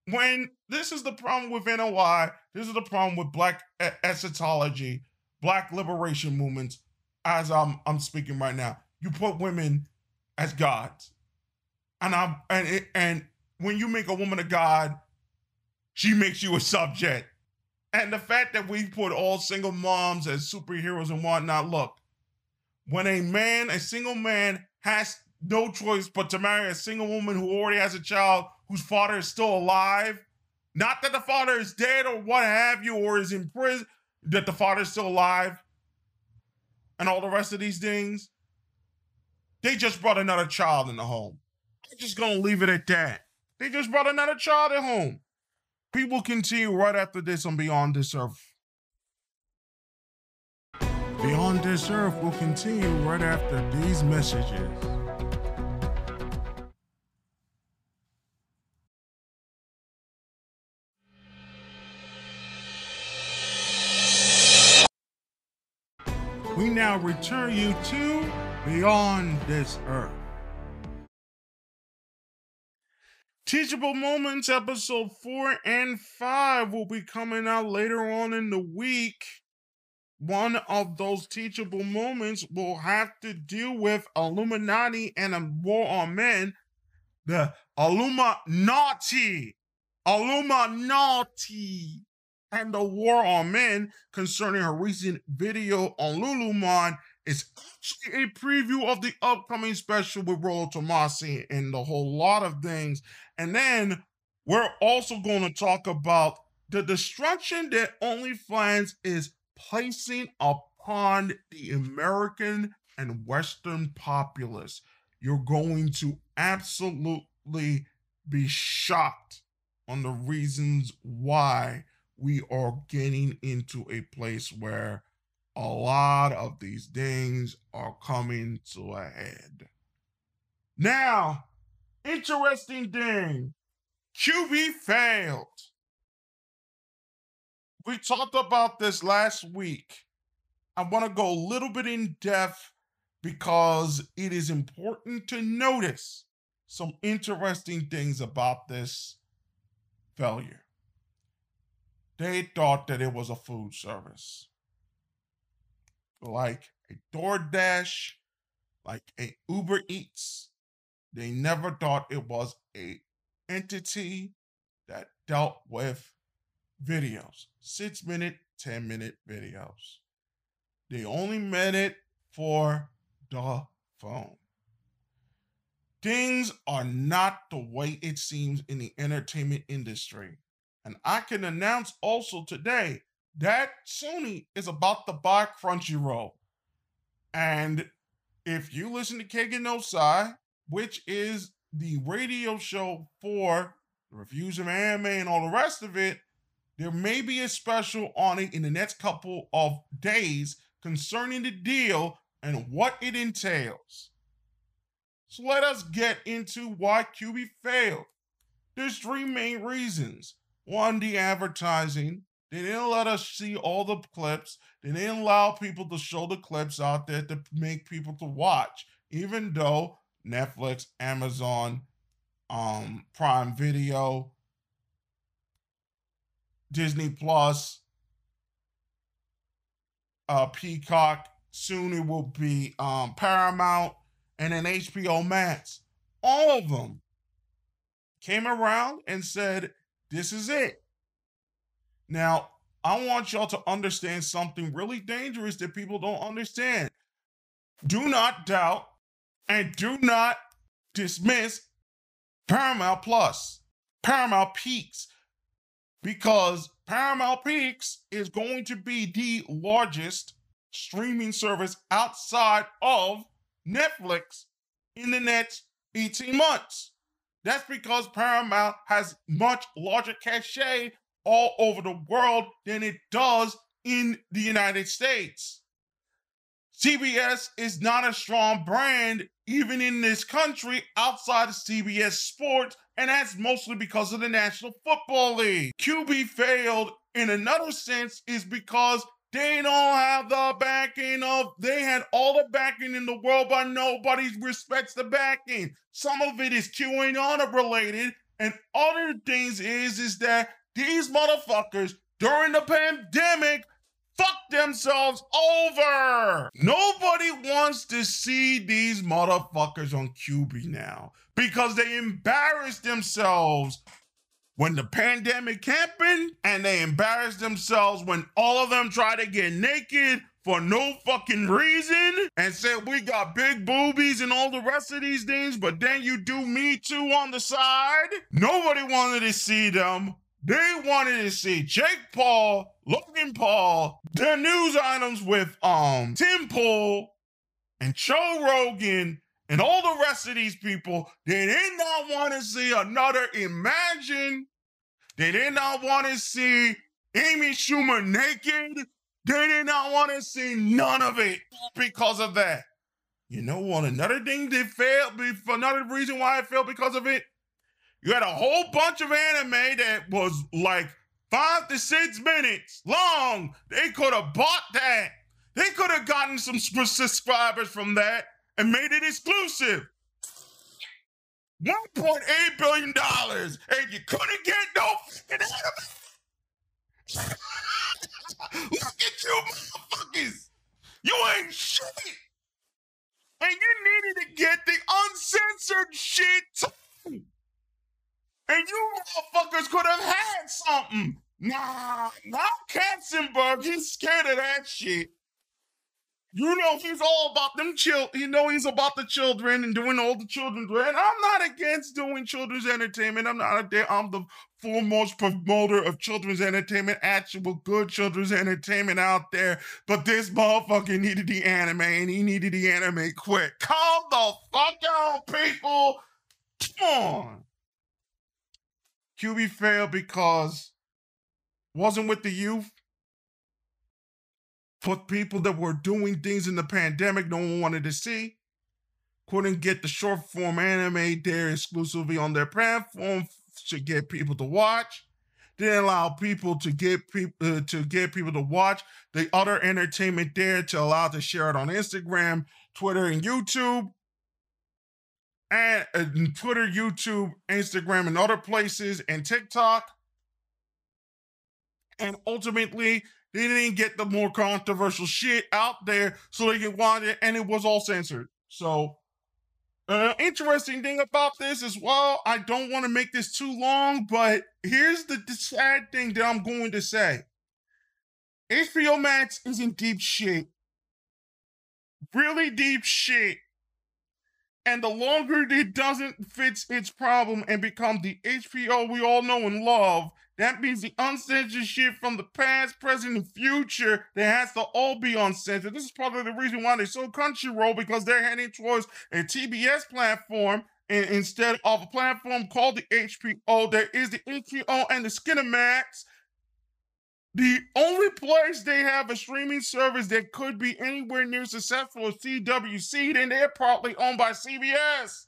When this is the problem with NOI, this is the problem with Black eschatology, Black liberation movements. As I'm I'm speaking right now, you put women as gods, and I'm and and when you make a woman a god, she makes you a subject and the fact that we put all single moms as superheroes and whatnot, look, when a man, a single man, has no choice but to marry a single woman who already has a child whose father is still alive, not that the father is dead or what have you, or is in prison, that the father is still alive, and all the rest of these things, they just brought another child in the home. I'm just gonna leave it at that. They just brought another child at home. We will continue right after this on Beyond This Earth. Beyond This Earth will continue right after these messages. We now return you to Beyond This Earth. Teachable Moments episode four and five will be coming out later on in the week. One of those teachable moments will have to deal with Illuminati and a war on men. The Illuminati, Illuminati, and the war on men concerning her recent video on Lululemon is actually a preview of the upcoming special with Rollo Tomassi and the whole lot of things. And then we're also going to talk about the destruction that OnlyFans is placing upon the American and Western populace. You're going to absolutely be shocked on the reasons why we are getting into a place where a lot of these things are coming to a head. Now, interesting thing Quibi failed. We talked about this last week. I want to go a little bit in depth because it is important to notice some interesting things about this failure. They thought that it was a food service like a DoorDash, like a Uber Eats. They never thought it was a entity that dealt with videos, six minute, 10 minute videos. They only meant it for the phone. Things are not the way it seems in the entertainment industry. And I can announce also today that Sony is about to buy Crunchyroll. And if you listen to Kagan Osai, which is the radio show for the reviews of anime and all the rest of it, there may be a special on it in the next couple of days concerning the deal and what it entails. So let us get into why Quibi failed. There's three main reasons. One, the advertising. They didn't let us see all the clips. They didn't allow people to show the clips out there to make people to watch, even though Netflix, Amazon, um, Prime Video, Disney Plus, uh, Peacock, soon it will be um, Paramount, and then HBO Max. All of them came around and said, This is it. Now, I want y'all to understand something really dangerous that people don't understand. Do not doubt and do not dismiss Paramount Plus. Paramount Peaks because Paramount Peaks is going to be the largest streaming service outside of Netflix in the next 18 months. That's because Paramount has much larger cachet all over the world than it does in the United States. CBS is not a strong brand, even in this country, outside of CBS Sports, and that's mostly because of the National Football League. Quibi failed in another sense is because they don't have the backing of, they had all the backing in the world, but nobody respects the backing. Some of it is QAnon related, and other things is, is that these motherfuckers during the pandemic fuck themselves over. Nobody wants to see these motherfuckers on Quibi now because they embarrassed themselves when the pandemic happened and they embarrassed themselves when all of them tried to get naked for no fucking reason and said we got big boobies and all the rest of these things, but then you do me too on the side. Nobody wanted to see them. They wanted to see Jake Paul, Logan Paul, the news items with um Tim Pool and Joe Rogan and all the rest of these people. They did not want to see another Imagine. They did not want to see Amy Schumer naked. They did not want to see none of it because of that. You know what? Another thing that failed, another reason why it failed because of it you had a whole bunch of anime that was like five to six minutes long. They could have bought that. They could have gotten some subscribers from that and made it exclusive. $1.8 billion, and you couldn't get no fucking anime. Look at you, motherfuckers. You ain't shit. And you needed to get the uncensored shit too. And you motherfuckers could have had something. Nah, not Katzenberg. He's scared of that shit. You know he's all about them chill. You know he's about the children and doing all the children's. And I'm not against doing children's entertainment. I'm not. I'm the foremost promoter of children's entertainment, actual good children's entertainment out there. But this motherfucker needed the anime, and he needed the anime quick. Calm the fuck down, people. Come on. Quibi failed because wasn't with the youth. Put people that were doing things in the pandemic no one wanted to see. Couldn't get the short form anime there exclusively on their platform to get people to watch. Didn't allow people to get people uh, to get people to watch the other entertainment there to allow to share it on Instagram, Twitter, and YouTube and uh, Twitter, YouTube, Instagram, and other places, and TikTok. And ultimately, they didn't get the more controversial shit out there so they could watch it, and it was all censored. So, uh, interesting thing about this as well, I don't want to make this too long, but here's the, the sad thing that I'm going to say HBO Max is in deep shit. Really deep shit and the longer it doesn't fix its problem and become the HBO we all know and love, that means the uncensored shit from the past, present, and future that has to all be uncensored. This is part of the reason why they sold Crunchyroll because they're heading towards a TBS platform instead of a platform called the HBO. There is the HBO and the Skinemax the only place they have a streaming service that could be anywhere near successful is CWC, and they're partly owned by CBS.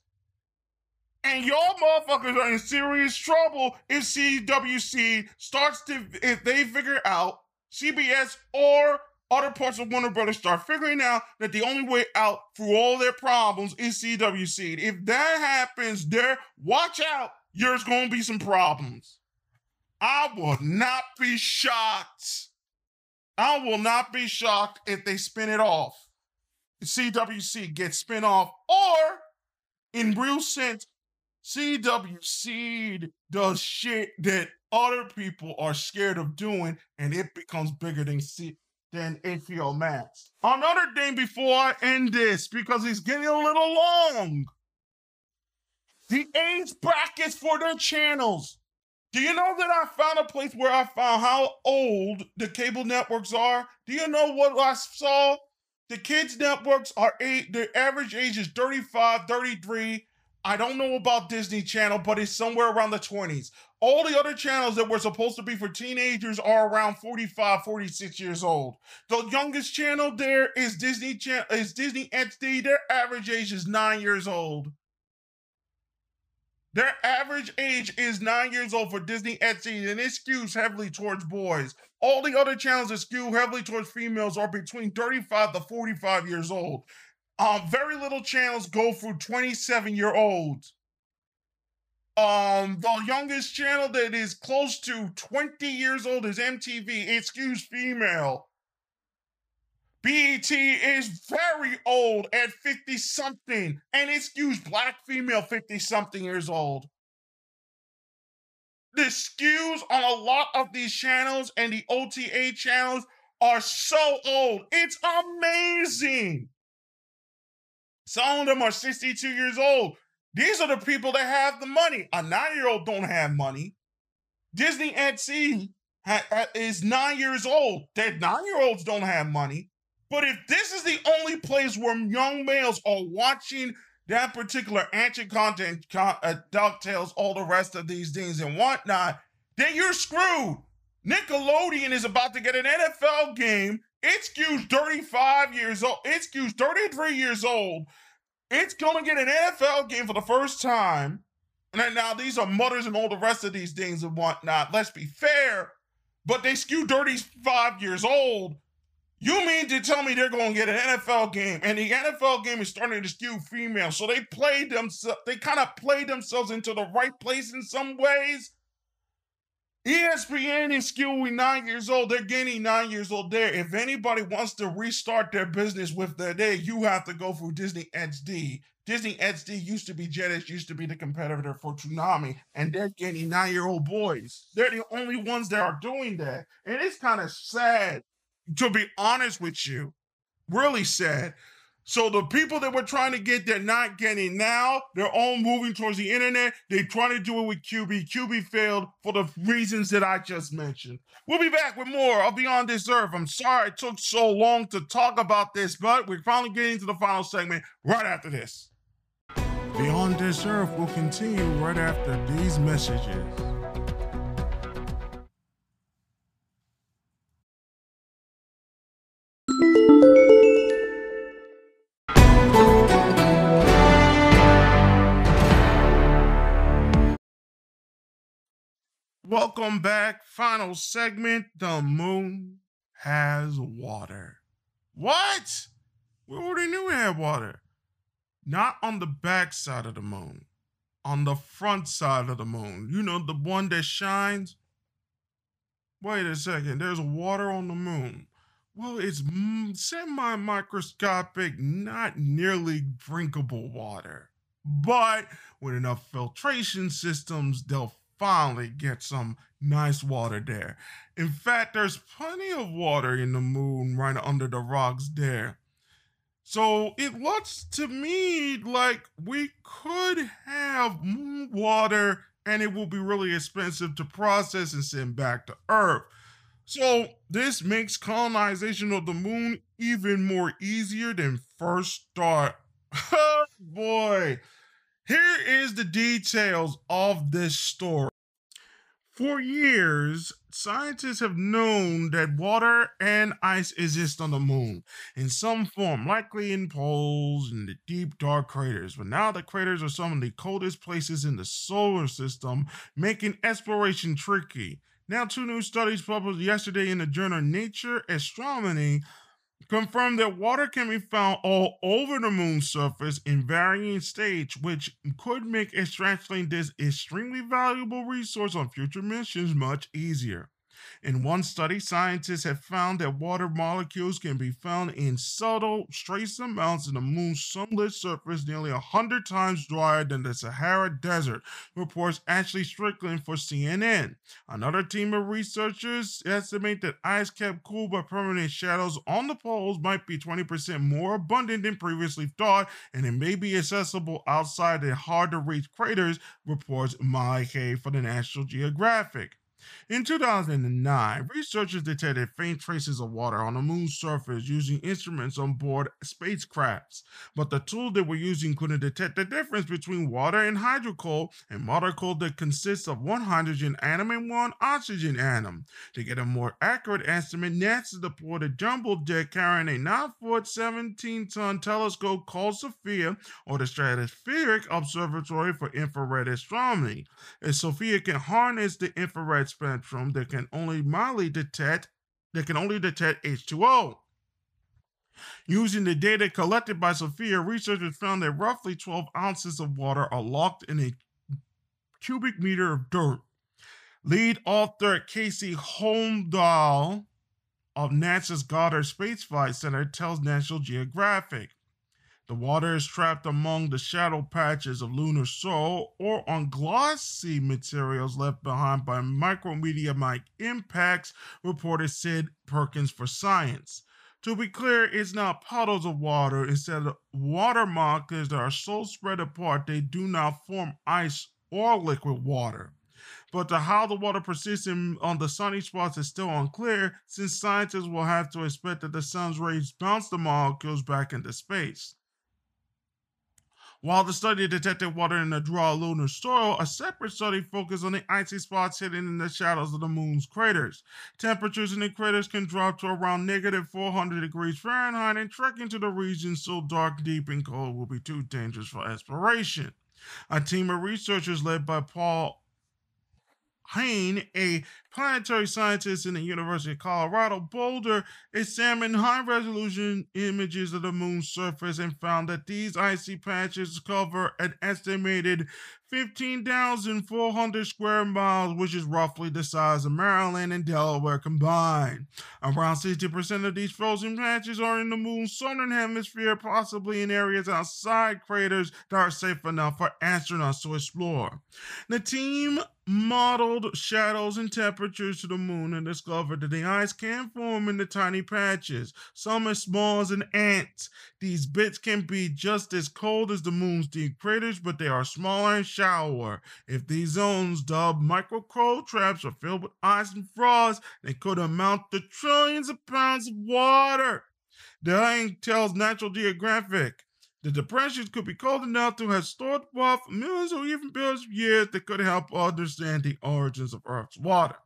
And y'all motherfuckers are in serious trouble if CWC starts to, if they figure out CBS or other parts of Warner Brothers start figuring out that the only way out through all their problems is CWC. If that happens, there, watch out, there's going to be some problems. I will not be shocked. I will not be shocked if they spin it off. CWC gets spin off, or in real sense, CWC does shit that other people are scared of doing, and it becomes bigger than C than HBO Max. Another thing before I end this, because it's getting a little long. The age brackets for their channels Do you know that I found a place where I found how old the cable networks are? Do you know what I saw? The kids' networks are eight, their average age is 35, 33. I don't know about Disney Channel, but it's somewhere around the 20s. All the other channels that were supposed to be for teenagers are around 45, 46 years old. The youngest channel there is Disney Channel is Disney XD. Their average age is 9 years old. Their average age is nine years old for Disney XD, and it skews heavily towards boys. All the other channels that skew heavily towards females are between 35 to 45 years old. Um, very little channels go through 27 year olds. Um, the youngest channel that is close to 20 years old is MTV. It skews female. BET is very old at 50 something, and it skews black female 50 something years old. The skews on a lot of these channels and the OTA channels are so old. It's amazing. Some of them are 62 years old. These are the people that have the money. A nine year old don't have money. Disney ha- ha- is nine years old. That nine year olds don't have money. But if this is the only place where young males are watching that particular ancient content, uh, DuckTales, all the rest of these things and whatnot, then you're screwed. Nickelodeon is about to get an NFL game. It skews 35 years old. It skews 33 years old. It's going to get an NFL game for the first time. And now these are mothers and all the rest of these things and whatnot. Let's be fair. But they skew 35 years old. You mean to tell me they're going to get an NFL game, and the NFL game is starting to skew female? So they played themselves. They kind of played themselves into the right place in some ways. ESPN is skewing nine years old. They're gaining nine years old there. If anybody wants to restart their business with their day, you have to go through Disney XD. Disney XD used to be Jetix, used to be the competitor for Toonami, and they're getting nine year old boys. They're the only ones that are doing that. And it's kind of sad to be honest with you, really sad. So the people that we're trying to get, they're not getting now. They're all moving towards the internet. They're trying to do it with Quibi. Quibi failed for the reasons that I just mentioned. We'll be back with more of Beyond This Earth. I'm sorry it took so long to talk about this, but we're finally getting to the final segment right after this. Beyond This Earth will continue right after these messages. Welcome back. Final segment. The moon has water. What? We already knew it had water. Not on the back side of the moon, on the front side of the moon. You know, the one that shines. Wait a second. There's water on the moon. Well, it's mm, semi microscopic, not nearly drinkable water. But with enough filtration systems, they'll finally get some nice water there. In fact, there's plenty of water in the moon right under the rocks there. So it looks to me like we could have moon water and it will be really expensive to process and send back to Earth. So this makes colonization of the moon even more easier than first thought. Oh boy. Here is the details of this story. For years, scientists have known that water and ice exist on the moon in some form, likely in poles and the deep, dark craters. But now the craters are some of the coldest places in the solar system, making exploration tricky. Now, two new studies published yesterday in the journal Nature Astronomy confirmed that water can be found all over the moon's surface in varying states, which could make extracting this extremely valuable resource on future missions much easier. In one study, scientists have found that water molecules can be found in subtle trace amounts in the moon's sunlit surface, nearly 100 times drier than the Sahara Desert, reports Ashley Strickland for CNN. Another team of researchers estimate that ice kept cool by permanent shadows on the poles might be 20% more abundant than previously thought, and it may be accessible outside the hard to reach craters, reports Molly Hay for the National Geographic. In 2009, researchers detected faint traces of water on the moon's surface using instruments on board spacecrafts, but the tool they were using couldn't detect the difference between water and hydroxyl, a molecule that consists of one hydrogen atom and one oxygen atom. To get a more accurate estimate, NASA deployed a jumbo jet carrying a 9 foot 17 ton telescope called SOFIA, or the Stratospheric Observatory for Infrared Astronomy. As SOFIA can harness the infrared spectrum that can only mildly detect that can only detect H2O. Using the data collected by SOFIA, researchers found that roughly 12 ounces of water are locked in a cubic meter of dirt. Lead author Casey Holmdahl of NASA's Goddard Space Flight Center tells National Geographic. The water is trapped among the shadow patches of lunar soil or on glossy materials left behind by micrometeorite impacts, reported Sid Perkins for Science. To be clear, it's not puddles of water. Instead, of water molecules that are so spread apart they do not form ice or liquid water. But the, how the water persists in, on the sunny spots is still unclear, since scientists will have to expect that the sun's rays bounce the molecules back into space. While the study detected water in the dry lunar soil, a separate study focused on the icy spots hidden in the shadows of the moon's craters. Temperatures in the craters can drop to around negative 400 degrees Fahrenheit, and trekking to the region so dark, deep, and cold will be too dangerous for exploration. A team of researchers led by Paul Hayne, a planetary scientist in the University of Colorado Boulder, examined high resolution images of the moon's surface and found that these icy patches cover an estimated 15,400 square miles, which is roughly the size of Maryland and Delaware combined. Around 60% of these frozen patches are in the moon's southern hemisphere, possibly in areas outside craters that are safe enough for astronauts to explore. The team modeled shadows and temperatures to the moon and discovered that the ice can form in the tiny patches, some as small as an ant. These bits can be just as cold as the moon's deep craters, but they are smaller and shallower. If these zones, dubbed micro traps, are filled with ice and frost, they could amount to trillions of pounds of water. The tells Natural Geographic. The depressions could be cold enough to have stored water for millions or even billions of years that could help understand the origins of Earth's water.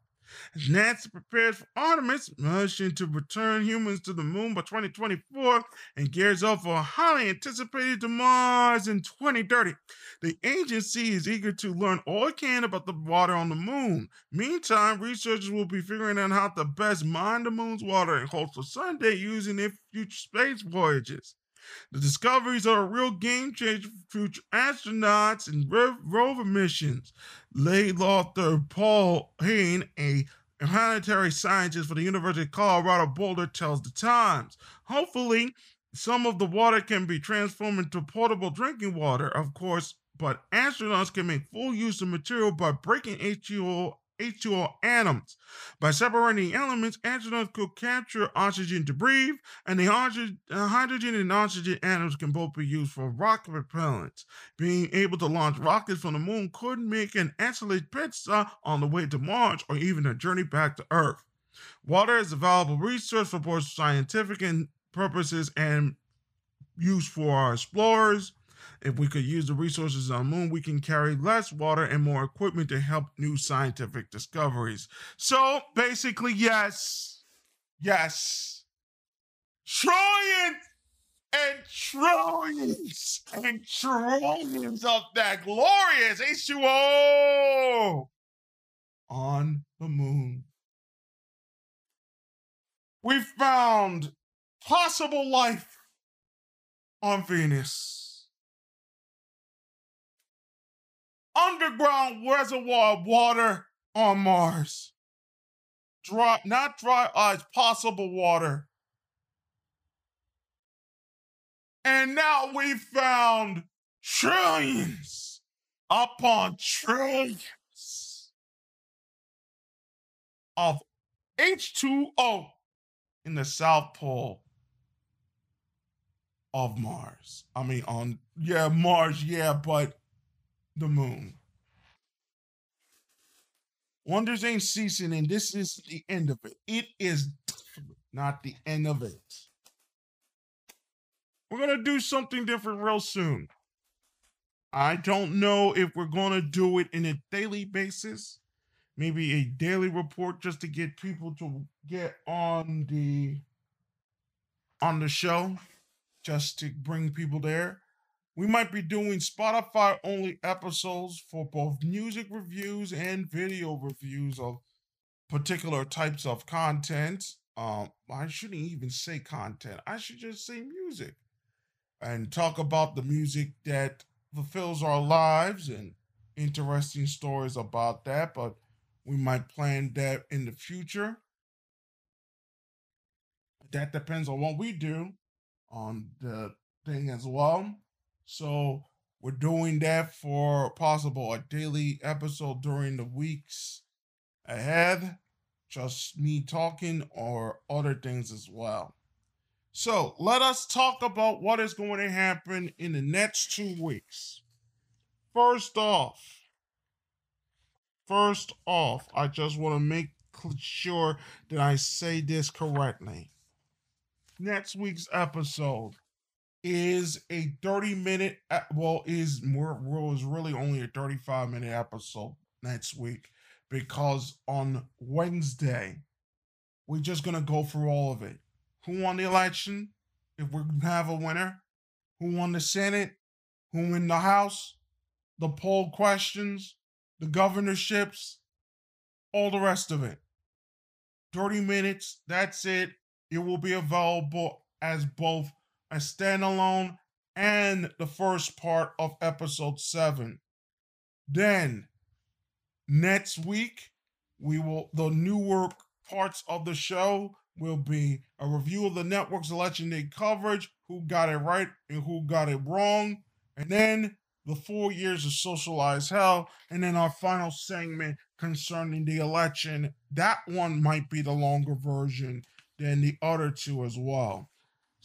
As NASA prepares for Artemis, mission to return humans to the moon by 2024, and gears up for a highly anticipated to Mars in 2030. The agency is eager to learn all it can about the water on the moon. Meantime, researchers will be figuring out how to best mine the moon's water and host a Sunday using for future space voyages. The discoveries are a real game changer for future astronauts and rover missions. Lead author Paul Hayne, a planetary scientist for the University of Colorado Boulder, tells the Times. Hopefully, some of the water can be transformed into potable drinking water, of course, but astronauts can make full use of material by breaking H2O H2O atoms. By separating elements, astronauts could capture oxygen to breathe, and the uh, hydrogen and oxygen atoms can both be used for rocket propellants. Being able to launch rockets from the moon could make an excellent pit stop on the way to Mars or even a journey back to Earth. Water is a valuable resource for both scientific purposes and use for our explorers, if we could use the resources on the moon, we can carry less water and more equipment to help new scientific discoveries. So basically, yes, yes, trillions and trillions and trillions of that glorious H2O on the moon. We found possible life on Venus. Underground reservoir of water on Mars. dry, not dry ice, possible water. And now we found trillions upon trillions of H2O in the South Pole of Mars. I mean, on, yeah, Mars, yeah, but the moon. Wonders ain't ceasing, and this is the end of it. It is not the end of it. We're going to do something different real soon. I don't know if we're going to do it in a daily basis, maybe a daily report just to get people to get on the on the show just to bring people there. We might be doing Spotify only episodes for both music reviews and video reviews of particular types of content. Um, I shouldn't even say content, I should just say music and talk about the music that fulfills our lives and interesting stories about that. But we might plan that in the future. That depends on what we do on the thing as well. So we're doing that for possible a daily episode during the weeks ahead. Just me talking or other things as well. So let us talk about what is going to happen in the next two weeks. First off, first off, I just want to make sure that I say this correctly. Next week's episode is a 30 minute well is more is really only a 35 minute episode next week because on Wednesday we're just gonna go through all of it. Who won the election, if we have a winner, who won the Senate, who in the House, the poll questions, the governorships, all the rest of it. 30 minutes, that's it. It will be available as both a standalone and the first part of episode 7. Then, next week, we will, the newer parts of the show will be a review of the network's election day coverage, who got it right and who got it wrong, and then the four years of socialized hell, and then our final segment concerning the election. That one might be the longer version than the other two as well.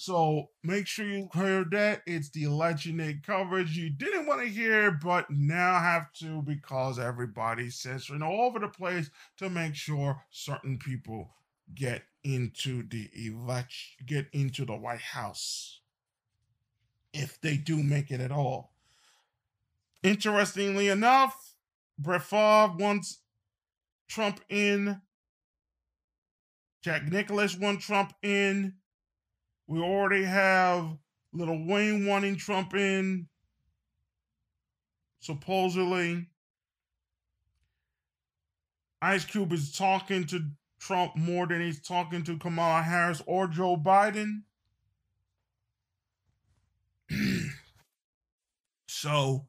So make sure you heard that. It's the day coverage you didn't want to hear, but now have to because everybody's know all over the place to make sure certain people get into the election, get into the White House, if they do make it at all. Interestingly enough, Brett Favre wants Trump in. Jack Nicklaus wants Trump in. We already have Lil Wayne wanting Trump in. Supposedly. Ice Cube is talking to Trump more than he's talking to Kamala Harris or Joe Biden. so,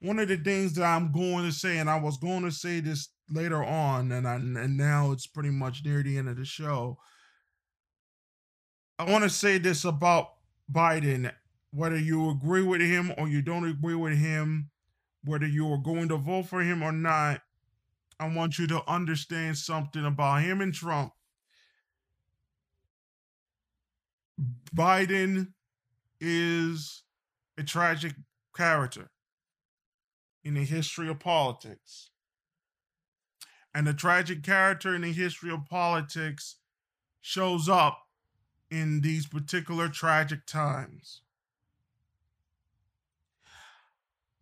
one of the things that I'm going to say, and I was going to say this later on, and I and now it's pretty much near the end of the show. I want to say this about Biden, whether you agree with him or you don't agree with him, whether you are going to vote for him or not, I want you to understand something about him and Trump. Biden is a tragic character in the history of politics. And the tragic character in the history of politics shows up in these particular tragic times.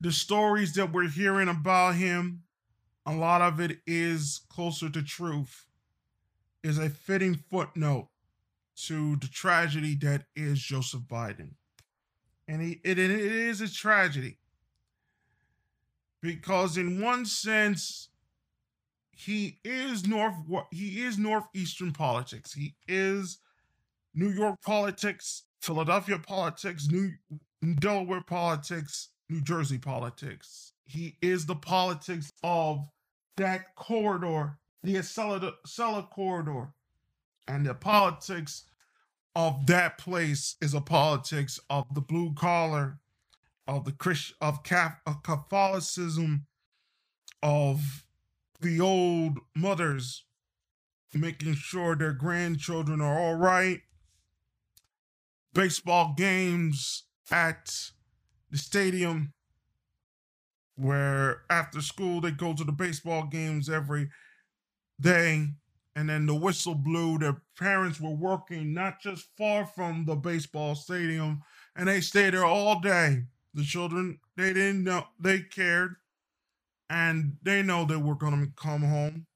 The stories that we're hearing about him a lot of it is closer to truth, is a fitting footnote to the tragedy that is Joseph Biden. And he, it, it is a tragedy because, in one sense, he is north he is northeastern politics. He is New York politics, Philadelphia politics, New Delaware politics, New Jersey politics. He is the politics of that corridor the Acela, corridor. And the politics of that place is a politics of the blue collar, of the Christ, of Catholicism, of the old mothers making sure their grandchildren are all right. Baseball games at the stadium where after school they go to the baseball games every day and then the whistle blew. Their parents were working not just far from the baseball stadium and they stayed there all day. The children they didn't know they cared and they know they were going to come home.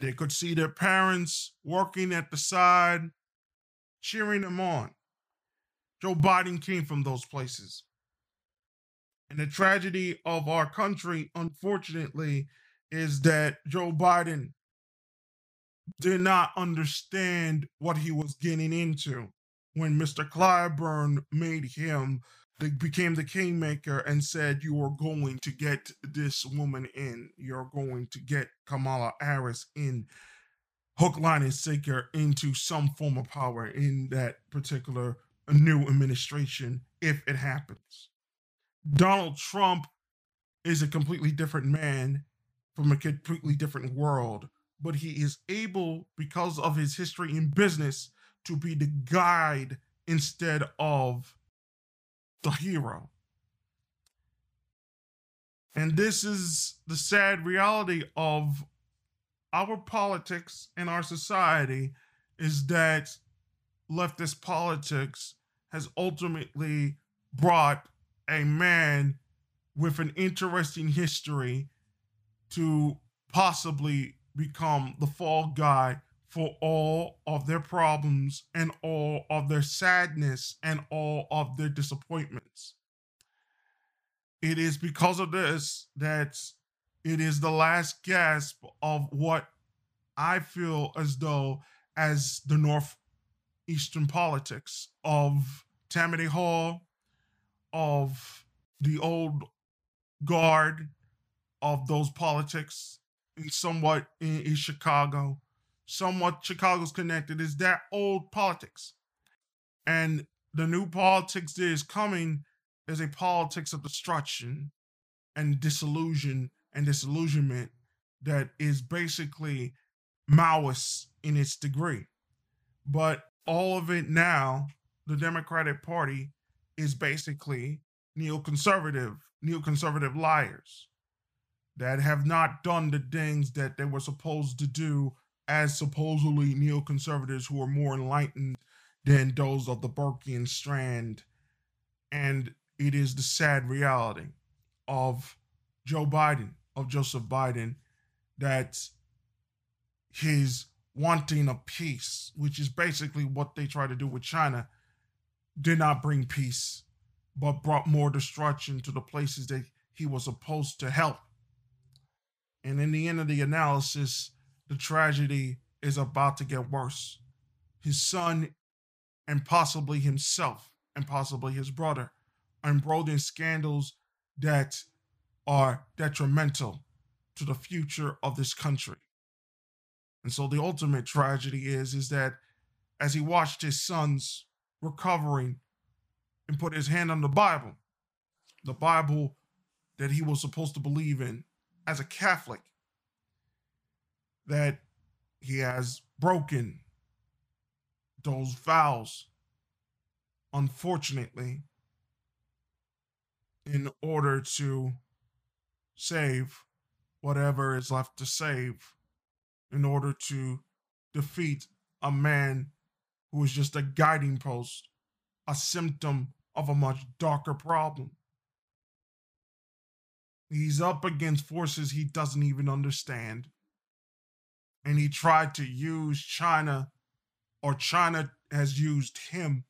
They could see their parents working at the side cheering them on. Joe biden came from those places. And the tragedy of our country, unfortunately, is that Joe Biden did not understand what he was getting into when Mr. Clyburn made him they became the kingmaker and said you are going to get this woman in. You're going to get kamala harris in hook line and sinker into some form of power in that particular new administration if it happens Donald Trump is a completely different man from a completely different world, but he is able, because of his history in business, to be the guide instead of the hero. And this is the sad reality of our politics and our society is that leftist politics has ultimately brought a man with an interesting history to possibly become the fall guy for all of their problems and all of their sadness and all of their disappointments. It is because of this that it is the last gasp of what I feel as though as the northeastern politics of Tammany Hall, of the old guard of those politics somewhat in, in Chicago, somewhat Chicago's connected is that old politics. And the new politics that is coming is a politics of destruction and disillusion and disillusionment that is basically Maoist in its degree. But all of it now, the Democratic Party is basically neoconservative, neoconservative liars that have not done the things that they were supposed to do as supposedly neoconservatives who are more enlightened than those of the Burkean strand. And it is the sad reality of Joe Biden, of Joseph Biden, that his wanting a peace, which is basically what they try to do with China, did not bring peace, but brought more destruction to the places that he was supposed to help. And in the end of the analysis, the tragedy is about to get worse. His son and possibly himself and possibly his brother are embroiled in scandals that are detrimental to the future of this country. And so the ultimate tragedy is is that as he watched his sons recovering and put his hand on the Bible, the Bible that he was supposed to believe in as a Catholic, that he has broken those vows, unfortunately, in order to save whatever is left to save, in order to defeat a man who is just a guiding post, a symptom of a much darker problem. He's up against forces he doesn't even understand. And he tried to use China, or China has used him,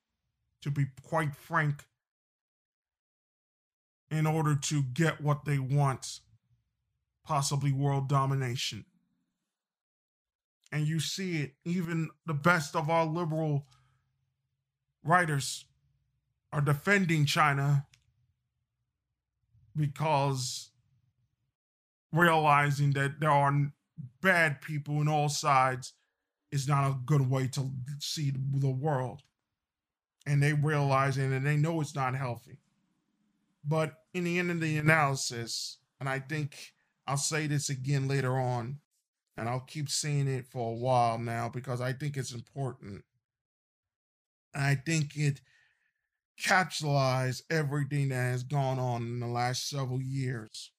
to be quite frank, in order to get what they want, possibly world domination and you see it even the best of our liberal writers are defending China because realizing that there are bad people in all sides is not a good way to see the world. And they realize it and they know it's not healthy. But in the end of the analysis, and I think I'll say this again later on, and I'll keep saying it for a while now because I think it's important. And I think it capsulized everything that has gone on in the last several years.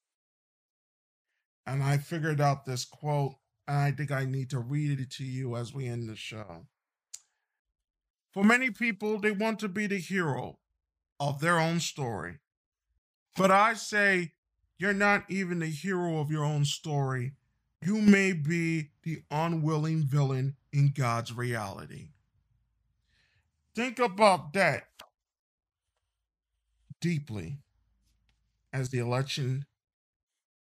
And I figured out this quote, and I think I need to read it to you as we end the show. For many people, they want to be the hero of their own story. But I say, you're not even the hero of your own story. You may be the unwilling villain in God's reality. Think about that deeply as the election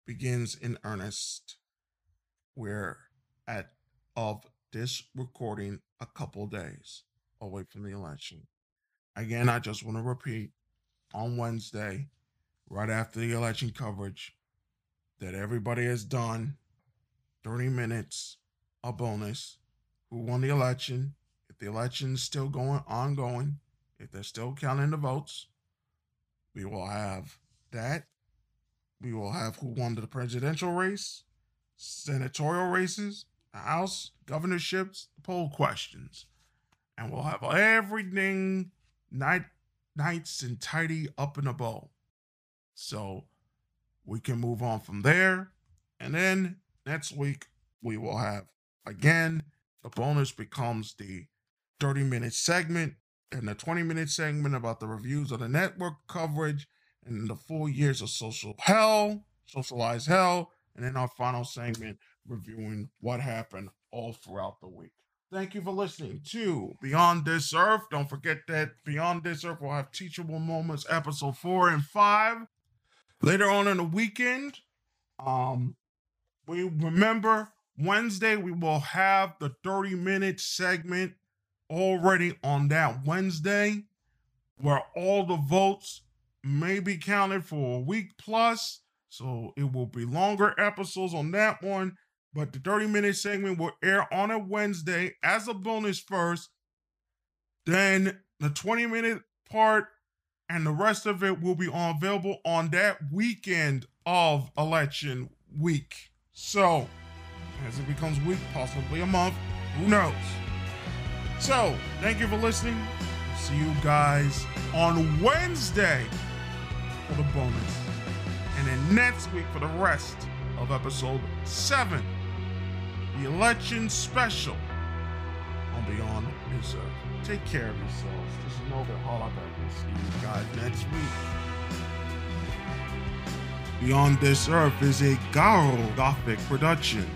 begins in earnest. We're at of this recording a couple days away from the election. Again, I just want to repeat on Wednesday, right after the election coverage, that everybody has done 30 minutes a bonus who won the election. If the election's still going ongoing, if they're still counting the votes, we will have that. We will have who won the presidential race, senatorial races, the House, governorships, poll questions. And we'll have everything night nights and tidy up in a bow. So we can move on from there. And then next week we will have again the bonus becomes the 30 minute segment and the 20 minute segment about the reviews of the network coverage and the four years of social hell, socialized hell, and then our final segment reviewing what happened all throughout the week. Thank you for listening to Beyond This Earth. Don't forget that Beyond This Earth will have Teachable Moments episode four and five. Later on in the weekend, um, we remember Wednesday we will have the 30 minute segment already on that Wednesday, where all the votes may be counted for a week plus. So it will be longer episodes on that one. But the 30 minute segment will air on a Wednesday as a bonus first. Then the 20 minute part and the rest of it will be on, available on that weekend of election week. So, as it becomes week, possibly a month, who knows? So, thank you for listening. See you guys on Wednesday for the bonus. And then next week for the rest of episode 7, the election special on Beyond Earth. Take care of yourselves. This is Nova Holoback. See you guys next week. Beyond This Earth is a Garo Gothic production.